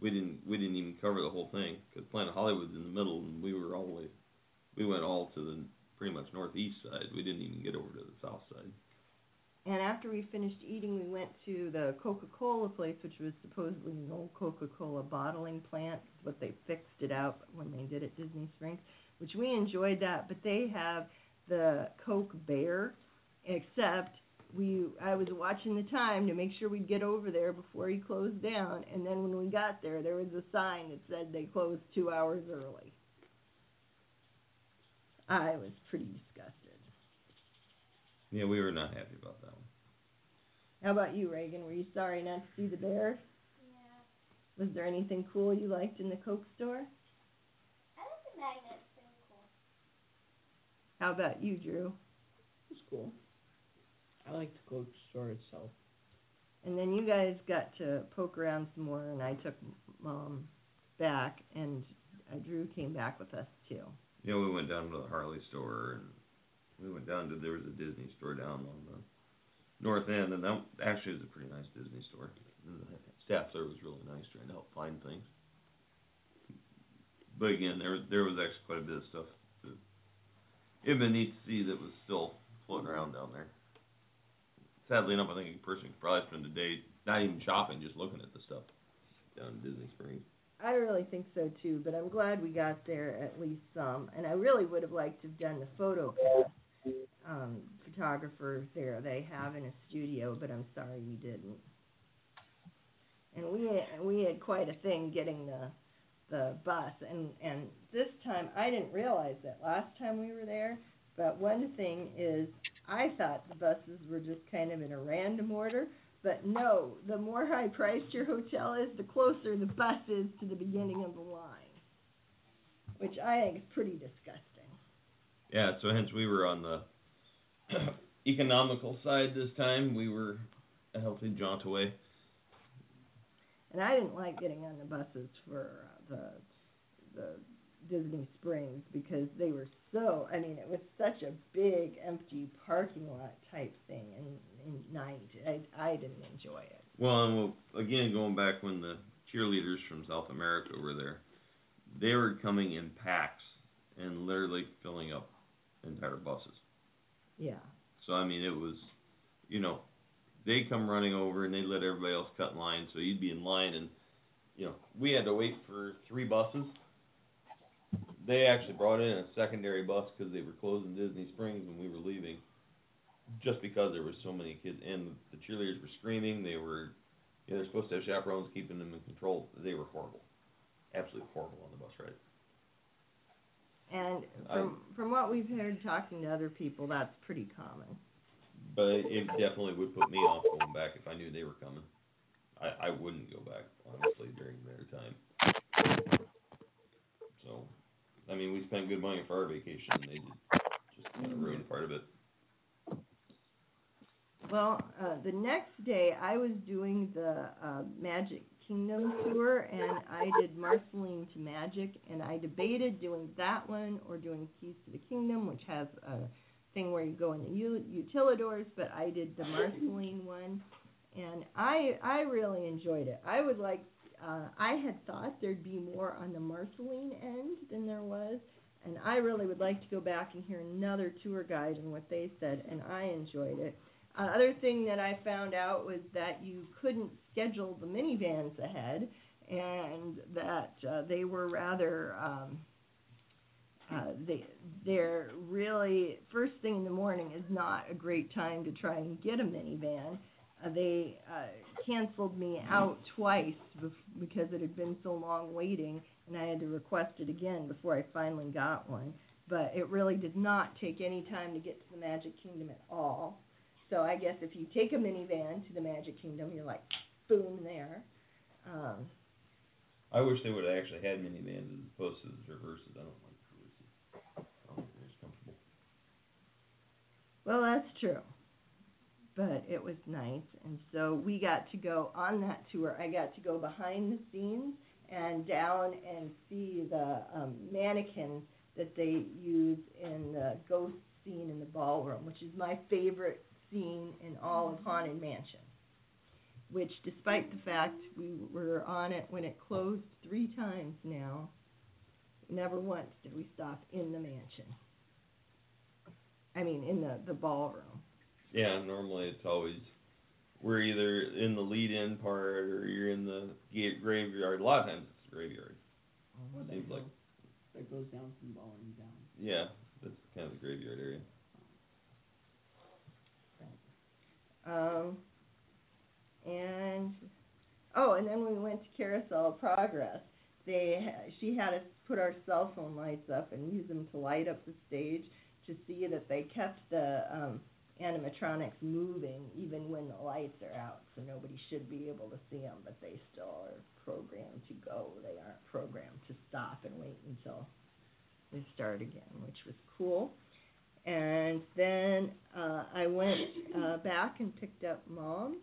We didn't we didn't even cover the whole thing because Planet Hollywood's in the middle and we were all the way we went all to the pretty much northeast side. We didn't even get over to the south side. And after we finished eating, we went to the Coca-Cola place, which was supposedly an old Coca-Cola bottling plant, but they fixed it out when they did at Disney Springs, which we enjoyed that. But they have the Coke Bear, except we I was watching the time to make sure we'd get over there before he closed down, and then when we got there, there was a sign that said they closed two hours early. I was pretty disgusted. Yeah, we were not happy about that one. How about you, Reagan? Were you sorry not to see the bear? Yeah. Was there anything cool you liked in the Coke store? I like the magnets. They're cool. How about you, Drew? It's cool. I like the Coke store itself. And then you guys got to poke around some more, and I took mom back, and uh, Drew came back with us too. Yeah, we went down to the Harley store and we went down to there was a Disney store down on the north end, and that actually is a pretty nice Disney store. And the staff there was really nice, trying to help find things. But again, there there was actually quite a bit of stuff. It'd been neat to see that was still floating around down there. Sadly enough, I think a person could probably spend a day not even shopping, just looking at the stuff down in Disney Springs. I really think so too, but I'm glad we got there at least some. And I really would have liked to have done the photo cast. Um, photographers there they have in a studio, but I'm sorry we didn't. And we we had quite a thing getting the the bus, and and this time I didn't realize that last time we were there. But one thing is, I thought the buses were just kind of in a random order. But no, the more high priced your hotel is, the closer the bus is to the beginning of the line, which I think is pretty disgusting. Yeah, so hence we were on the economical side this time. We were a healthy jaunt away. And I didn't like getting on the buses for uh, the the Disney Springs because they were so. I mean, it was such a big empty parking lot type thing, and, and night I I didn't enjoy it. Well, and we'll, again, going back when the cheerleaders from South America were there, they were coming in packs and literally filling up entire buses. Yeah. So I mean, it was, you know, they come running over and they let everybody else cut in line. So you'd be in line, and you know, we had to wait for three buses. They actually brought in a secondary bus because they were closing Disney Springs when we were leaving, just because there were so many kids and the cheerleaders were screaming. They were, you know, they're supposed to have chaperones keeping them in control. They were horrible, absolutely horrible on the bus ride. And I- from from what we've heard talking to other people, that's pretty common. But it definitely would put me off going back if I knew they were coming. I, I wouldn't go back, honestly, during their time. So, I mean, we spent good money for our vacation, and they just kind of ruin part of it. Well, uh, the next day I was doing the uh, Magic Kingdom tour, and I did Marceline to Magic, and I debated doing that one or doing Keys to the Kingdom, which has a thing where you go in the u- utilidors, but I did the Marceline one, and I I really enjoyed it. I would like. Uh, I had thought there'd be more on the Marceline end than there was, and I really would like to go back and hear another tour guide and what they said, and I enjoyed it. Uh, other thing that I found out was that you couldn't schedule the minivans ahead, and that uh, they were rather um, uh, they they're really first thing in the morning is not a great time to try and get a minivan. Uh, they uh, canceled me out twice bef- because it had been so long waiting, and I had to request it again before I finally got one. But it really did not take any time to get to the Magic Kingdom at all. So I guess if you take a minivan to the Magic Kingdom, you're like, boom, there. Um, I wish they would have actually had minivans as opposed to the traverses. I don't like traverses. I don't think they're comfortable. Well, that's true. But it was nice, and so we got to go on that tour. I got to go behind the scenes and down and see the um, mannequin that they use in the ghost scene in the ballroom, which is my favorite scene in all of Haunted Mansion. Which, despite the fact we were on it when it closed three times now, never once did we stop in the mansion. I mean, in the the ballroom. Yeah, normally it's always we're either in the lead-in part or you're in the ga- graveyard. A lot of times it's the graveyard. That Seems like That goes down from the down. yeah, that's kind of the graveyard area. Um, and oh, and then we went to Carousel of Progress. They she had us put our cell phone lights up and use them to light up the stage to see that they kept the um, animatronics moving even when the lights are out. So nobody should be able to see them, but they still are programmed to go. They aren't programmed to stop and wait until they start again, which was cool. And then uh, I went uh, back and picked up mom,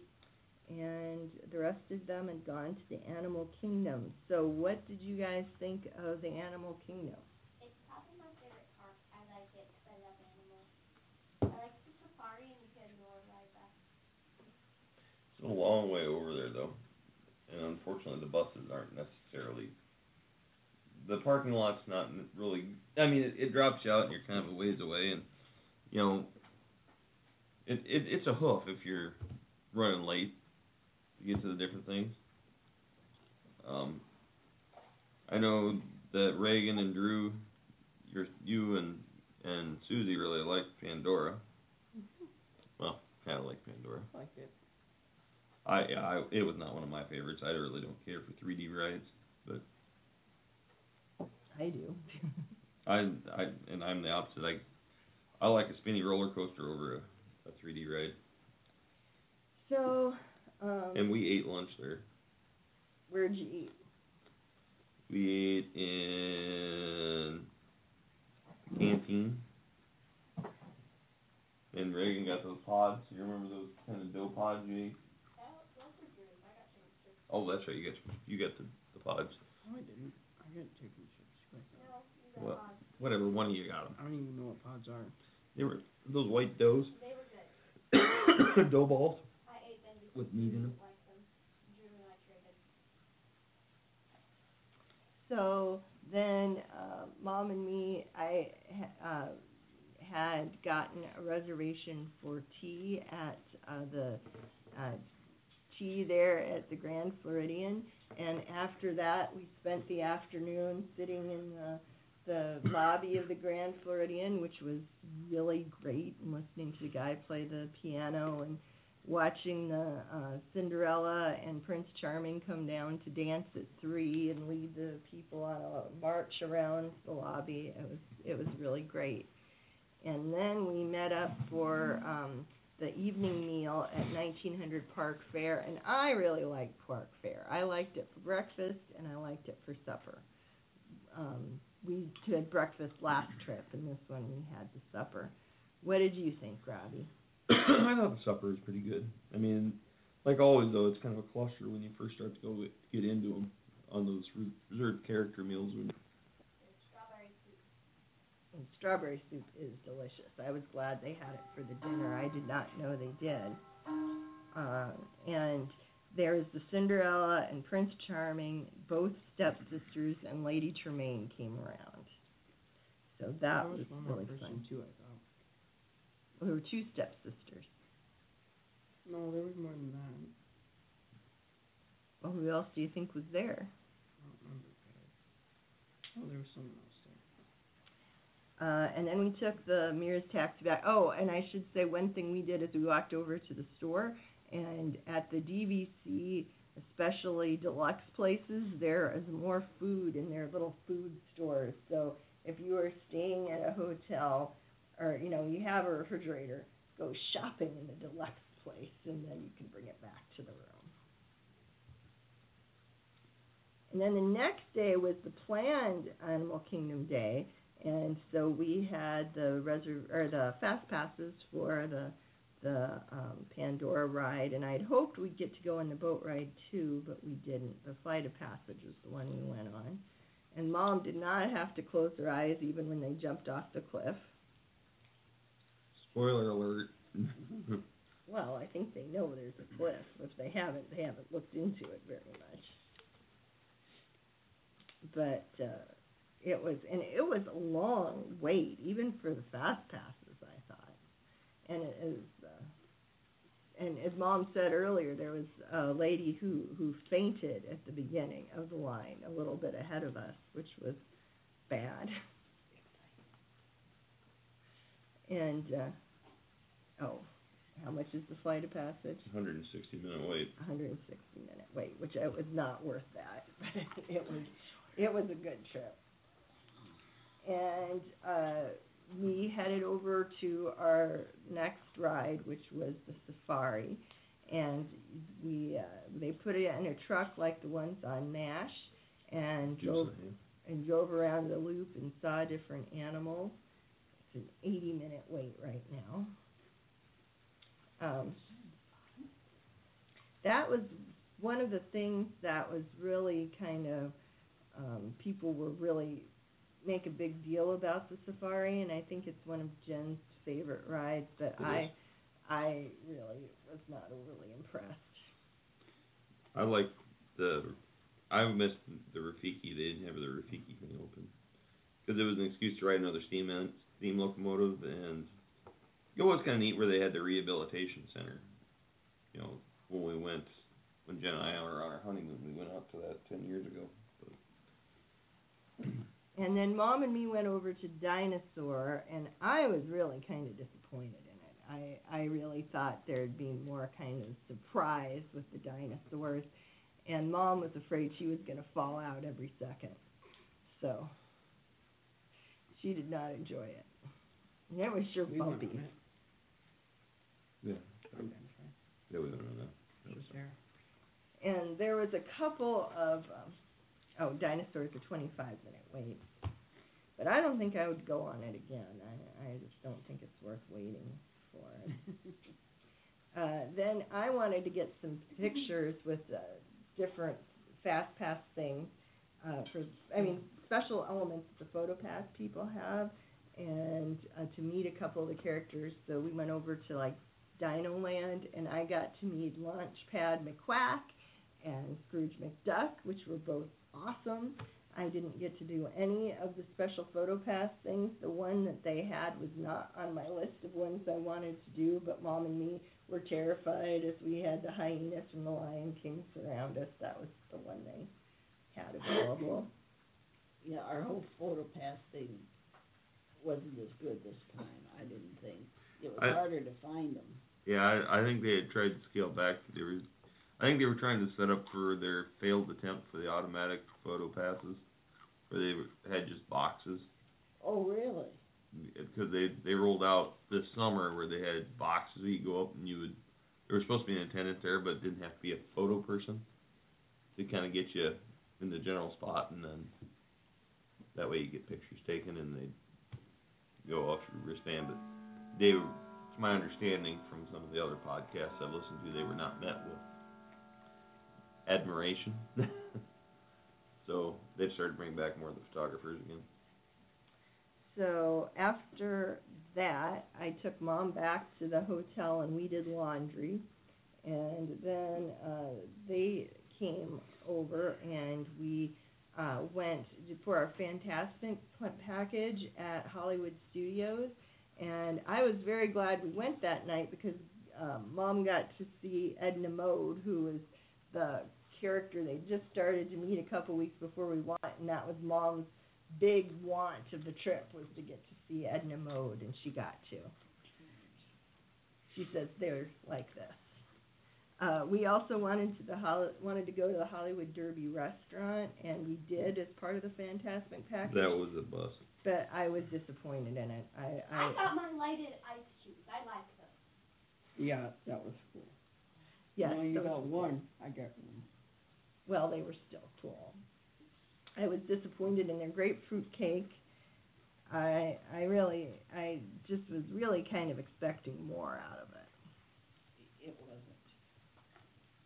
and the rest of them had gone to the Animal Kingdom. So, what did you guys think of the Animal Kingdom? It's probably my favorite park. I like it 'cause I love animals. I like the safari and you can go ride that. It's a long way over there though, and unfortunately the buses aren't necessarily. The parking lot's not really. I mean, it, it drops you out and you're kind of a ways away, and you know, it, it it's a hoof if you're running late to get to the different things. Um, I know that Reagan and Drew, your you and and Susie really liked Pandora. Well, kind of like Pandora. I like it. I, I it was not one of my favorites. I really don't care for 3D rides. But I do. I I and I'm the opposite. I I like a spinny roller coaster over a, a 3D ride. so, um, And we ate lunch there. where'd you eat? We ate in canteen. And Reagan got those pods. You remember those kind of dough pods you ate? That, those are good. I got chicken strips. Oh, that's right. You got you got the, the pods. No, I didn't. I got chicken strips. Quick. No, you got What? pods. Whatever. One of you got them. I don't even know what pods are. They were those white doughs, They were good. dough balls. I ate them because With meat in them? liked them. Drew and I traded. So then, uh, mom and me, I uh, had gotten a reservation for tea at uh, the uh, tea there at the Grand Floridian, and after that, we spent the afternoon sitting in the the lobby of the Grand Floridian, which was really great, and listening to the guy play the piano and watching the uh, Cinderella and Prince Charming come down to dance at three and lead the people on a march around the lobby. It was it was really great. And then we met up for um, the evening meal at 1900 Park Fare, and I really liked Park Fare. I liked it for breakfast and I liked it for supper. Um, we did breakfast last trip, and this one we had the supper. What did you think, Robbie? I thought the supper was pretty good. I mean, like always though, it's kind of a cluster when you first start to go get into them on those reserved character meals. When. And strawberry soup is delicious. I was glad they had it for the dinner. I did not know they did. Uh, and there's the Cinderella and Prince Charming, both stepsisters, and Lady Tremaine came around. So that was one really fun. too. I thought. Well, There were two stepsisters. No, there was more than that. Well, who else do you think was there? I don't remember. Oh, there was someone else. Uh, and then we took the Mears taxi back. Oh, and I should say one thing we did is we walked over to the store, and at the DVC, especially deluxe places, there is more food in their little food stores. So if you are staying at a hotel, or you know you have a refrigerator, go shopping in the deluxe place, and then you can bring it back to the room. And then the next day was the planned Animal Kingdom Day, and so we had the reserv or the fast passes for the the um, Pandora ride, and I'd hoped we'd get to go on the boat ride too, but we didn't. The Flight of Passage was the one we went on, and Mom did not have to close her eyes even when they jumped off the cliff. Spoiler alert. Well, I think they know there's a cliff. If they haven't, they haven't looked into it very much. But uh, it was, and it was a long wait, even for the fast passes. I thought, and it is. Uh, and as Mom said earlier, there was a lady who who fainted at the beginning of the line, a little bit ahead of us, which was bad. And uh, oh, how much is the flight of passage? 160 minute wait. 160 minute wait, which it was not worth that. But it was it was a good trip. And uh, we headed over to our next ride, which was the safari, and we uh, they put it in a truck like the ones on Nash, and drove and drove around the loop and saw different animals. It's an 80 minute wait right now. Um, that was one of the things that was really kind of um, people were really make a big deal about the safari, and I think it's one of Jen's favorite rides. But It I, is. I really was not overly impressed. I like the. I missed the Rafiki. They didn't have the Rafiki thing open because it was an excuse to ride another steam en- steam locomotive, and it was kind of neat where they had the rehabilitation center. You know, when we went, when Jen and I were on our honeymoon, we went out to that ten years ago. But And then mom and me went over to Dinosaur, and I was really kind of disappointed in it. I I really thought there'd be more kind of surprise with the dinosaurs, and mom was afraid she was going to fall out every second, so she did not enjoy it. And it was sure We bumpy. on yeah, I'm down for yeah, we went on that. That was was there. and there was a couple of um, oh dinosaurs a 25 minute wait. But i don't think i would go on it again. I, I just don't think it's worth waiting for it. Uh, then i wanted to get some pictures with uh, different fast pass things uh, for i mean special elements that the photo pass people have and uh, to meet a couple of the characters. So we went over to like Dino Land, and I got to meet Launchpad McQuack and Scrooge McDuck, which were both awesome. I didn't get to do any of the special photo pass things. The one that they had was not on my list of ones I wanted to do, but mom and me were terrified as we had the hyenas from the Lion King surround us. That was the one they had available. Yeah, our whole photo pass thing wasn't as good this time. I didn't think it was I- harder to find them. Yeah, I, I think they had tried to scale back. They were, I think they were trying to set up for their failed attempt for the automatic photo passes, where they had just boxes. Oh, really? Because they they rolled out this summer where they had boxes that you go up and you would. There was supposed to be an attendant there, but it didn't have to be a photo person. To kind of get you in the general spot, and then that way you get pictures taken and they go off your wristband. But they, to my understanding from some of the other podcasts I've listened to, they were not met with admiration. so they've started bringing back more of the photographers again. So after that, I took mom back to the hotel and we did laundry. And then uh, they came over and we uh, went for our Fantasmic package at Hollywood Studios. And I was very glad we went that night because um, mom got to see Edna Mode, who was the character they just started to meet a couple weeks before we went, and that was mom's big want of the trip was to get to see Edna Mode, and she got to. She says they're like this. Uh, we also wanted to the Hol- wanted to go to the Hollywood Derby restaurant, and we did as part of the Fantasmic package. That was a bust. but I was disappointed in it. I, I, I got my lighted ice cubes. I like those. Yeah, that was cool. yes, No, you got one. I got one. Well, they were still cool. I was disappointed in their grapefruit cake, I I really I just was really kind of expecting more out of it. It wasn't.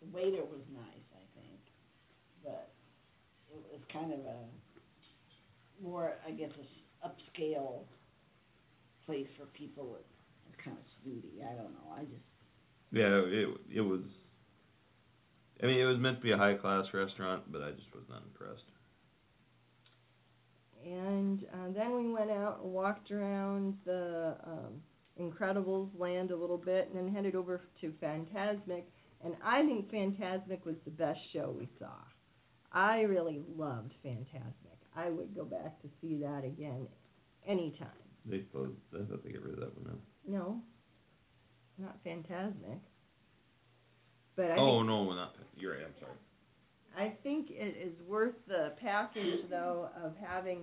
The waiter was nice, I think, but it was kind of a more, I guess, a s- upscale place for people that are kind of snooty. I don't know. I just Yeah, it it was. I mean, it was meant to be a high class restaurant, but I just was not impressed. And uh, then we went out and walked around the um, Incredibles land a little bit, and then headed over to Fantasmic. And I think Fantasmic was the best show we saw. I really loved Fantasmic. I would go back to see that again anytime. They supposed I thought they get rid of that one now. No, not Fantasmic. But I oh think, no, not you're right. I'm sorry. I think it is worth the passage though of having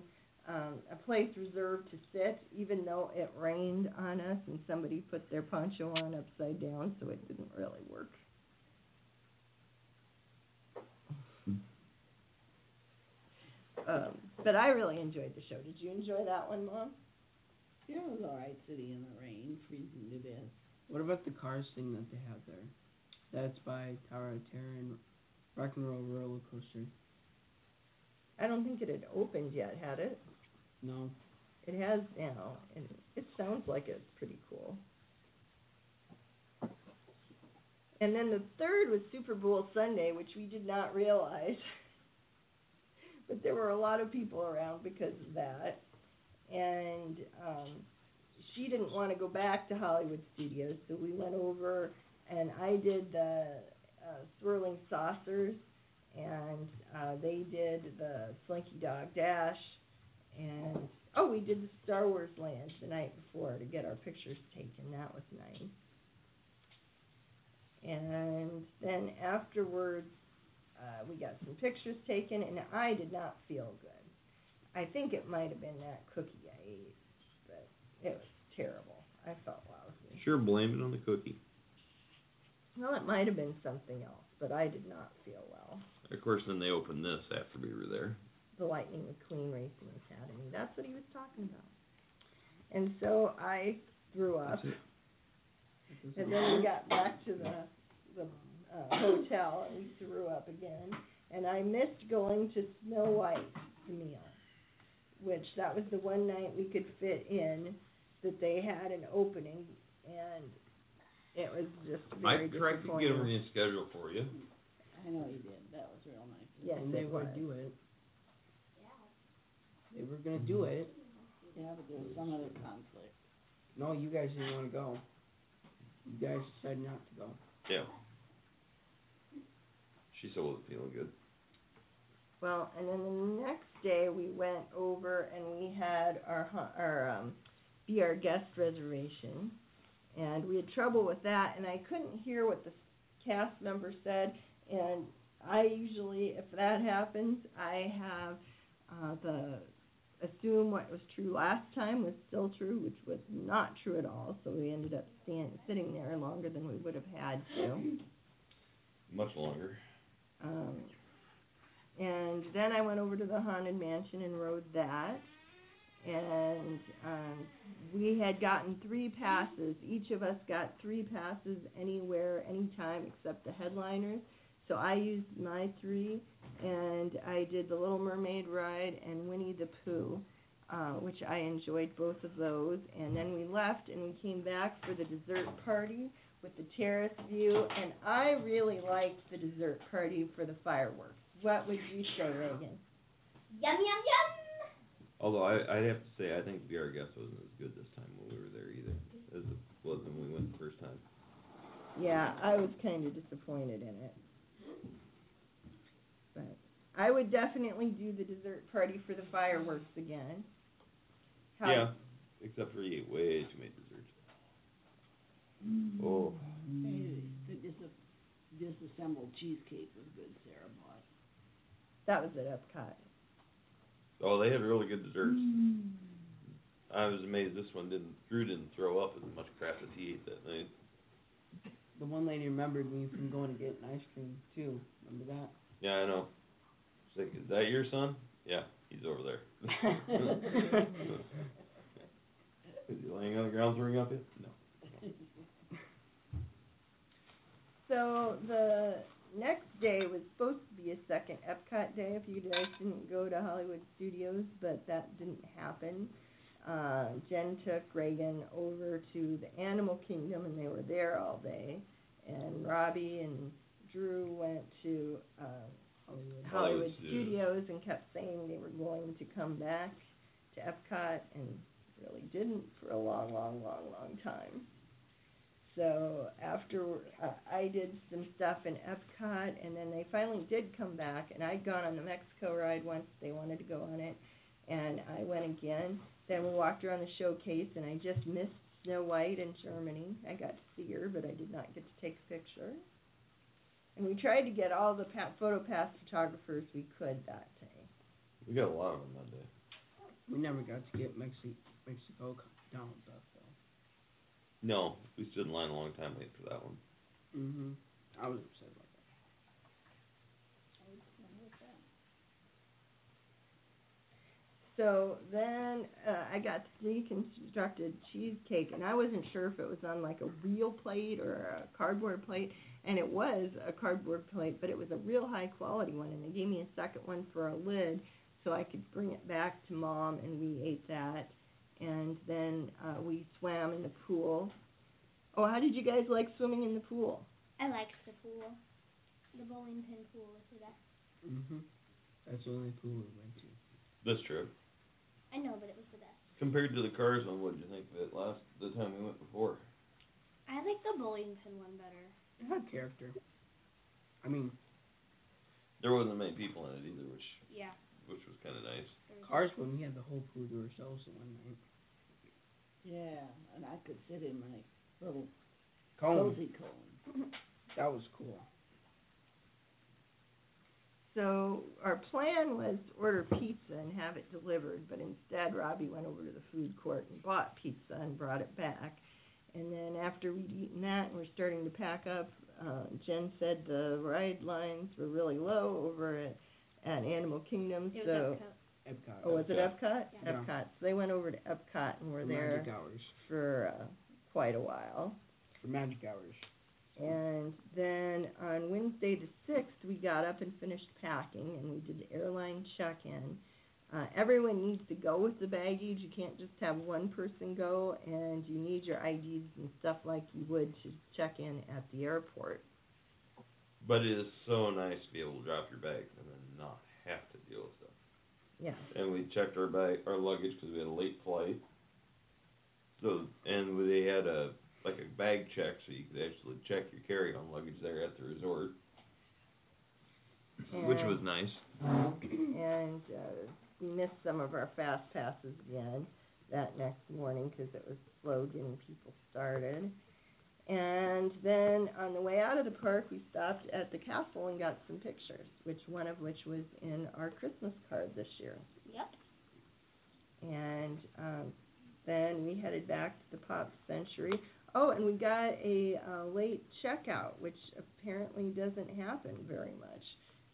um, a place reserved to sit, even though it rained on us and somebody put their poncho on upside down, so it didn't really work. Um, but I really enjoyed the show. Did you enjoy that one, Mom? yeah, it was all right sitting in the rain, freezing to death. What about the cars thing that they have there? That's by Tower of Terror and Rock and Roll Roller Coaster. I don't think it had opened yet, had it? No. It has now, and it sounds like it's pretty cool. And then the third was Super Bowl Sunday, which we did not realize. but there were a lot of people around because of that. And um, she didn't want to go back to Hollywood Studios, so we went over and I did the uh, swirling saucers, and uh, they did the Slinky Dog Dash, and oh, we did the Star Wars Land the night before to get our pictures taken. That was nice. And then afterwards, uh, we got some pictures taken, and I did not feel good. I think it might have been that cookie I ate, but it was terrible. I felt lousy. Sure, blame it on the cookie. Well, it might have been something else, but I did not feel well. Of course, then they opened this after we were there. The Lightning McQueen Racing Academy. That's what he was talking about. And so I threw up, and then we got back to the the uh, hotel, and we threw up again. And I missed going to Snow White's meal, which that was the one night we could fit in that they had an opening, and it was just I very tried to get disappointing. them rescheduled for you. I know you did. That was real nice. Yes, and they it would was. do it. Yeah. They were gonna do it. Yeah, but there was some other conflict. No, you guys didn't want to go. You guys decided not to go. Yeah. She still wasn't feeling good. Well, and then the next day we went over and we had our hu- our um, be our guest reservation, and we had trouble with that, and I couldn't hear what the cast member said, and I usually, if that happens, I have uh, the assume what was true last time was still true, which was not true at all. So we ended up stand, sitting there longer than we would have had to. Much longer. Um, and then I went over to the haunted mansion and rode that. And um, we had gotten three passes. Each of us got three passes anywhere, anytime, except the headliners. So I used my three, and I did the Little Mermaid ride and Winnie the Pooh, uh, which I enjoyed both of those. And then we left and we came back for the dessert party with the terrace view, and I really liked the dessert party for the fireworks. What would you say, Reagan? Yum yum yum. Although I, I'd have to say, I think Be Our Guest wasn't as good this time when we were there either, as it was when we went the first time. Yeah, I was kind of disappointed in it. But I would definitely do the dessert party for the fireworks again. How- Yeah, except for you ate way too many desserts. Oh, Hey, the dis- disassembled cheesecake was good, Sarah bought. That was at Epcot. Oh, they had really good desserts. Mm. I was amazed this one didn't. Drew didn't throw up as much crap as he ate that night. The one lady remembered me from going to get an ice cream too. Remember that? Yeah, I know. She's like, "Is that your son?" Yeah, he's over there. Is he laying on the ground throwing up yet? No. So the next day was supposed to be a second Epcot day if you guys didn't go to Hollywood Studios, but that didn't happen. Uh, Jen took Reagan over to the Animal Kingdom and they were there all day. And Robbie and Drew went to uh, Hollywood. Hollywood. Studios and kept saying they were going to come back to Epcot and really didn't for a long, long, long, long time. So after uh, I did some stuff in Epcot, and then they finally did come back, and I'd gone on the Mexico ride once. They wanted to go on it, and I went again. Then we walked around the showcase, and I just missed Snow White in Germany. I got to see her, but I did not get to take a picture. And we tried to get all the pa- photo pass photographers we could that day. We got a lot of them that day. We never got to get Mexi- Mexico c- Donald Duck though. No, we stood in line a long time waiting for that one. Mhm. I was upset about that. So then uh, I got deconstructed cheesecake, and I wasn't sure if it was on like a real plate or a cardboard plate, and it was a cardboard plate, but it was a real high quality one, and they gave me a second one for a lid so I could bring it back to mom, and we ate that, and then uh, we swam in the pool. Oh, how did you guys like swimming in the pool? I liked the pool. The bowling pin pool was the best. Mhm. That's the only pool we went to. This trip. I know, but it was the best. Compared to the cars one, what did you think of it last the time we went before? I like the bowling pin one better. It had character. I mean, There wasn't many people in it either, which Yeah. Which was kind of nice. there cars when we had the whole pool to ourselves the one night. Yeah, and I could sit in my little Cone. cozy cone. That was cool. So our plan was to order pizza and have it delivered, but instead Robbie went over to the food court and bought pizza and brought it back. And then after we'd eaten that and we're starting to pack up, uh, Jen said the ride lines were really low over at, at Animal Kingdom. It was so Epcot. Epcot. oh, was it Epcot. Epcot? Yeah. Epcot. So they went over to Epcot and were for there Magic hours. for uh, quite a while. For magic hours. And then on Wednesday the sixth, we got up and finished packing, and we did the airline check-in. Uh, everyone needs to go with the baggage. You can't just have one person go, and you need your IDs and stuff like you would to check in at the airport. But it is so nice to be able to drop your bags and then not have to deal with stuff. Yeah. And we checked our bag, our luggage because we had a late flight. So and they had a like a bag check, so you could actually check your carry-on luggage there at the resort, which was nice. and uh, we missed some of our fast passes again that next morning because it was slow getting people started. And then on the way out of the park, we stopped at the castle and got some pictures, which one of which was in our Christmas card this year. Yep. And um, then we headed back to the Pop Century. Oh, and we got a uh, late checkout, which apparently doesn't happen very much.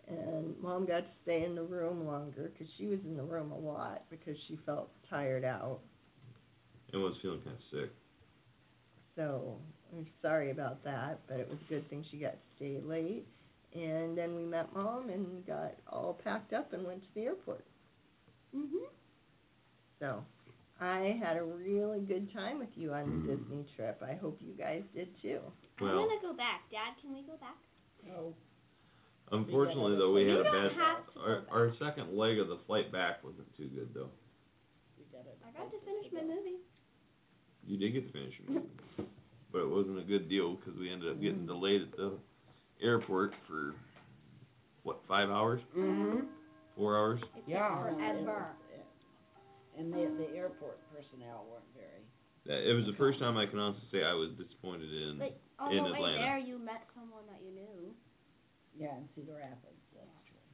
And mom got to stay in the room longer because she was in the room a lot because she felt tired out. And was feeling kind of sick. So I'm sorry about that, but it was a good thing she got to stay late. And then we met mom and got all packed up and went to the airport. Mhm. So I had a really good time with you on the Disney trip. I hope you guys did too. I'm gonna go back. Dad, can we go back? Oh, unfortunately though, we had a don't bad. have to Our our second leg of the flight back wasn't too good though. we got it. I got to finish my movie. You did get to finish your movie, but it wasn't a good deal because we ended up getting delayed at the airport for what five hours, Mm-hmm. four hours. It Yeah. forever. And the, the airport personnel weren't very, Uh, It was the first time I can honestly say I was disappointed in. But on in the way Atlanta. there, you met someone that you knew. yeah, in Cedar Rapids, that's true.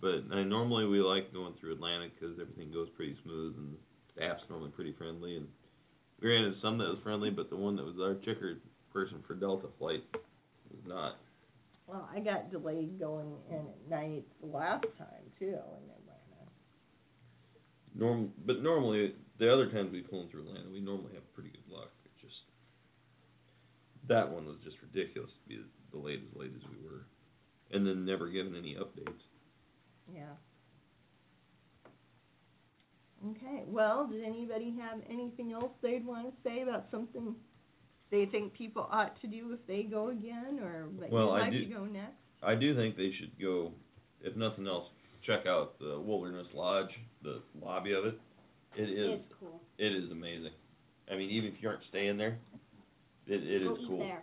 But I normally we like going through Atlanta because everything goes pretty smooth and the staff's normally pretty friendly. And into some that was friendly, but the one that was our checker person for Delta flight was not. Well, I got delayed going in at night the last time too in Atlanta. Norm, but normally the other times we've flown through Atlanta, we normally have pretty good luck. It just that one was just ridiculous to be delayed as late as we were, and then never given any updates. Yeah. Okay, well, did anybody have anything else they'd wanna say about something they think people ought to do if they go again, or that you'd Well, I like to do- go next? I do think they should go, if nothing else, check out the Wilderness Lodge, the lobby of it. It is It's cool. it is amazing. I mean, even if you aren't staying there, it it Go is eat cool. there.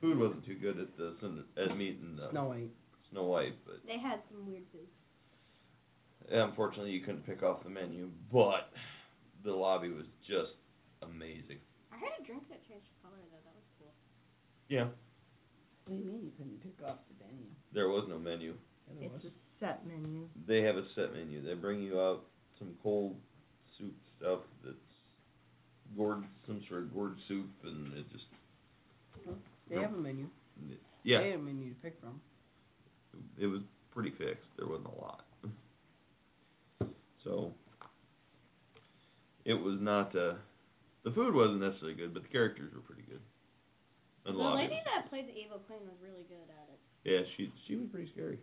Food wasn't too good at the Cinder- at meeting uh, No, wait. Snow White, but They had some weird food. Unfortunately you couldn't pick off the menu. But the lobby was just amazing. I had a drink that changed color though. That was cool. Yeah, What do you mean you couldn't pick off the menu? there was no menu. Yeah, It's was. a set menu. They have a set menu. They bring you out some cold soup stuff that's gourd, some sort of gourd soup, and it just They have a menu. yeah, They have a menu to pick from. it was pretty fixed. There wasn't a lot. So it was not uh the food wasn't necessarily good, but the characters were pretty good. And The lobby. lady that played the evil queen was really good at it. Yeah, she she was pretty scary.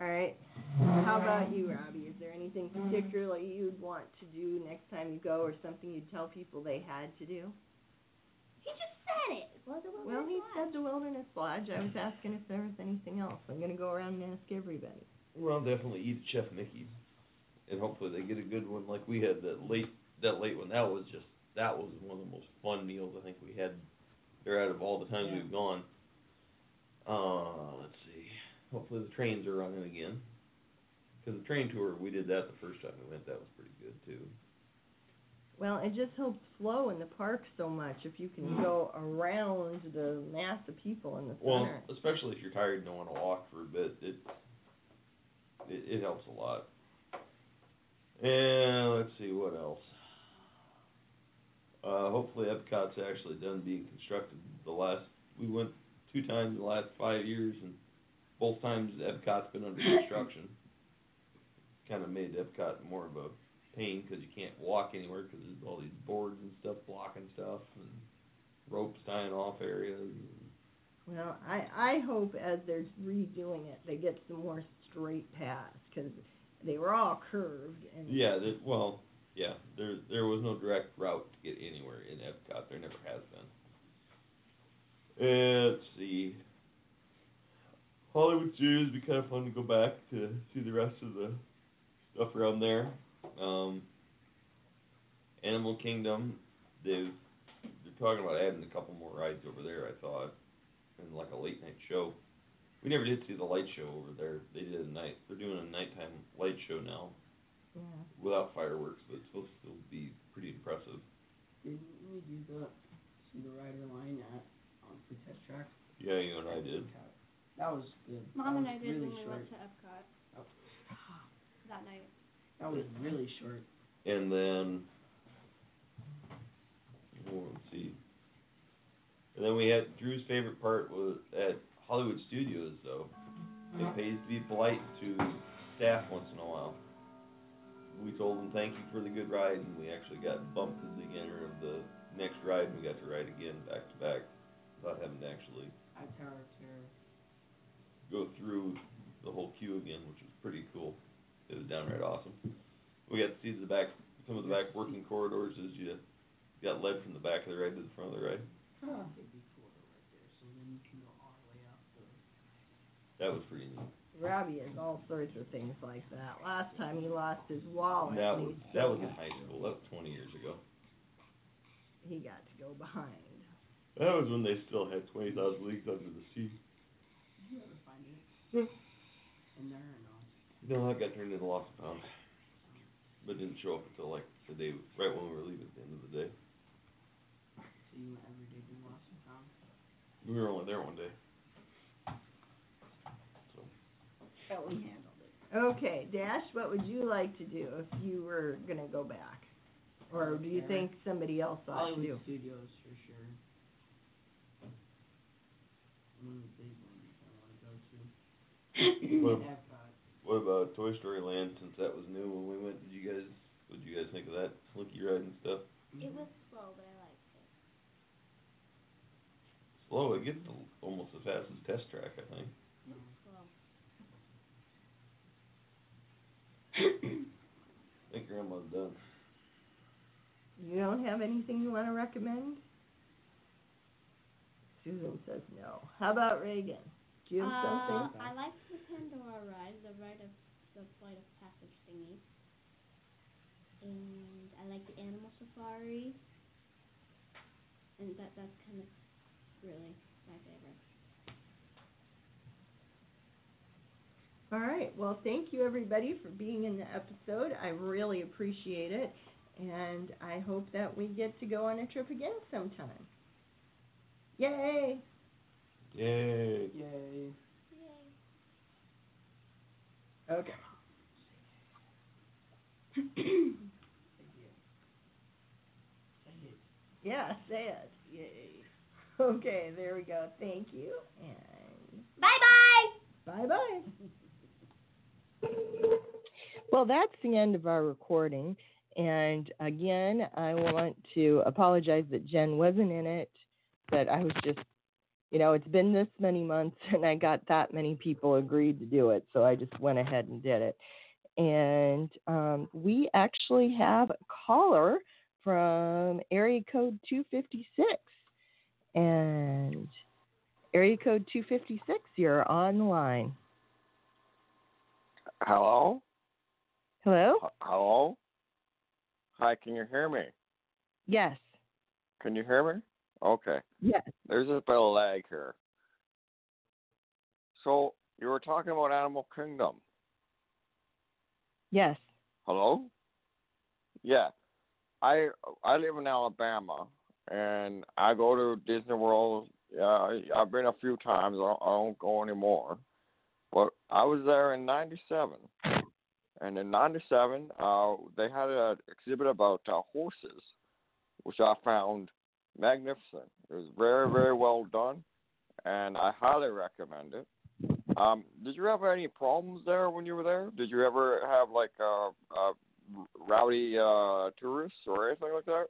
All right. How about you, Robbie? Is there anything particularly you'd want to do next time you go, or something you'd tell people they had to do? He just said it. Was it Well, he said the Wilderness Lodge. I was asking if there was anything else. I'm gonna go around and ask everybody. Well, definitely eat at Chef Mickey's, and hopefully they get a good one like we had that late that late one. That was just that was one of the most fun meals I think we had there out of all the times Yeah. we've gone. Uh, let's see. Hopefully the trains are running again. Because the train tour, we did that the first time we went. That was pretty good too. Well, it just helps flow in the park so much if you can go around the mass of people in the Well, center. Well, especially if you're tired and don't want to walk for a bit, it it, it helps a lot. And let's see what else. Uh, hopefully Epcot's actually done being constructed. The last we went two times in the last five years, and both times Epcot's been under construction. Kind of made Epcot more of a pain because you can't walk anywhere because there's all these boards and stuff blocking stuff and ropes tying off areas. And, Well, I I hope as they're redoing it, they get some more straight paths because they were all curved and Yeah, there, well, yeah, there there was no direct route to get anywhere in Epcot. There never has been. Uh, let's see. Hollywood Studios would be kind of fun to go back to see the rest of the stuff around there. Um, Animal Kingdom, they've they're talking about adding a couple more rides over there. I thought, and like a late night show. We never did see the light show over there. They did a night. They're doing a nighttime light show now yeah. without fireworks, but it's supposed to still be pretty impressive. Didn't we do the see the rider line at on the test track? Yeah, you and I did. That was good. Mom that and I did really when we short. went to Epcot. Oh. That night. That was really short. And then, oh, let's see. And then we had Drew's favorite part was at Hollywood Studios, though. It pays to be polite to staff once in a while. We told them thank you for the good ride, and we actually got bumped as the beginner of the next ride, and we got to ride again back to back without having to actually At Tower of go through the whole queue again, which was pretty cool. It was downright awesome. We got to see the back, some of the back working corridors as you got led from the back of the ride to the front of the ride. Huh. It'd be cool to right there, so then you can go all the way up the. That was pretty neat. Robbie has all sorts of things like that. Last time he lost his wallet. That was that was in high school. That was 20 years ago. He got to go behind. That was when they still had 20,000 leagues under the sea. Did you ever find it? Hmm. Yeah. In there or no? No, that got turned into lost and found, but didn't show up until like the day, right when we were leaving at the end of the day. So you went every day doing lost and found? We were only there one day. So. But we handled it. Okay, Dash, what would you like to do if you were gonna go back? Or do you Terror. think somebody else ought to do? Hollywood Studios for sure. One of the big ones I wanna go to. What, Epcot. what uh, Toy Story Land since that was new when we went. Did you guys? What did you guys think of that slinky ride and stuff? It was slow, but I liked it. Slow. It gets al- almost as fast as Test Track, I think. Slow. I think Grandma's done. You don't have anything you want to recommend? Susan says no. How about Reagan? Do you have uh, something? I liked the Pandora ride, the ride of the flight of passage thingy. And I like the animal safari. And that that's kind of really my favorite. All right. Well, thank you everybody for being in the episode. I really appreciate it, and I hope that we get to go on a trip again sometime. Yay! Yay! Yay. Yay. Okay. yeah, say it. Yay. Okay, there we go. Thank you, and Bye bye. bye bye. Well, that's the end of our recording. And again, I want to apologize that Jen wasn't in it, but I was just, you know, it's been this many months and I got that many people agreed to do it. So I just went ahead and did it. And um, we actually have a caller from area code 256. And area code 256, you're on the line. Hello? Hello? H- Hello? Hi, can you hear me? Yes. Can you hear me? Okay. Yes. There's a bit of lag here. So, you were talking about Animal Kingdom. Yes. Hello? Yeah. I I live in Alabama and I go to Disney World. Yeah, I've been a few times. I don't, I don't go anymore. I was there in '97, and in '97, uh, they had an exhibit about uh, horses, which I found magnificent. It was very, very well done, and I highly recommend it. Um, did you have any problems there when you were there? Did you ever have like rowdy uh, tourists or anything like that?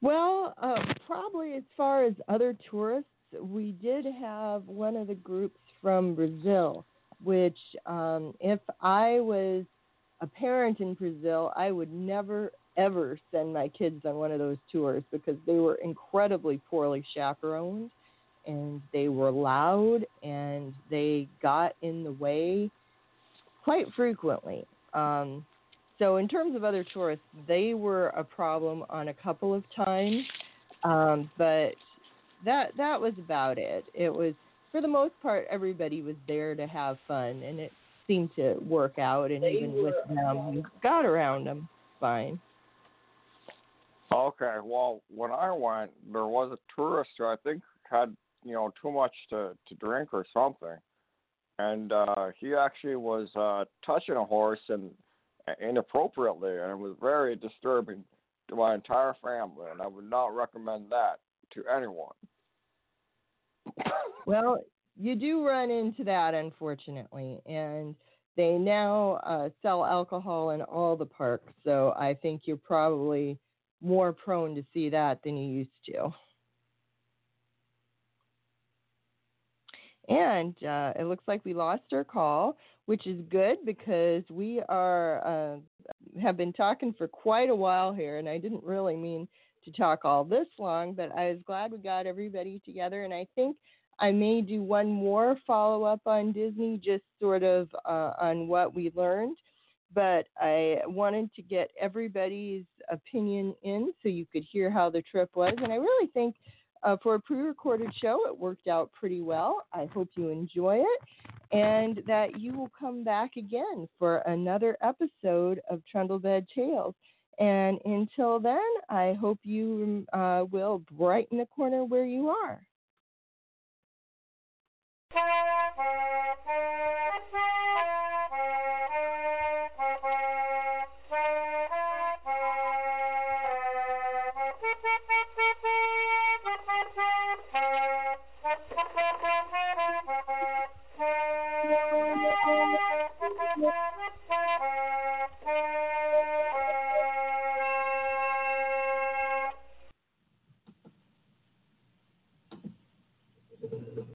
Well, uh, probably as far as other tourists, we did have one of the groups from Brazil, which, um, if I was a parent in Brazil, I would never, ever send my kids on one of those tours because they were incredibly poorly chaperoned and they were loud and they got in the way quite frequently. Um, so in terms of other tourists, they were a problem on a couple of times, um, but that that was about it. It was for the most part everybody was there to have fun, and it seemed to work out. And even with them, we got around them fine. Okay, well, when I went, there was a tourist who I think had you know too much to to drink or something, and uh, he actually was uh, touching a horse and inappropriately, and it was very disturbing to my entire family, and I would not recommend that to anyone. Well, you do run into that, unfortunately, and they now uh, sell alcohol in all the parks. So I think you're probably more prone to see that than you used to. And uh, it looks like we lost our call, which is good because we are uh, have been talking for quite a while here, and I didn't really mean to talk all this long, but I was glad we got everybody together, and I think I may do one more follow up on Disney, just sort of uh, on what we learned. But I wanted to get everybody's opinion in so you could hear how the trip was. And I really think uh, for a pre recorded show, it worked out pretty well. I hope you enjoy it and that you will come back again for another episode of Trundlebed Tales. And until then, I hope you uh, will brighten the corner where you are. Thank you.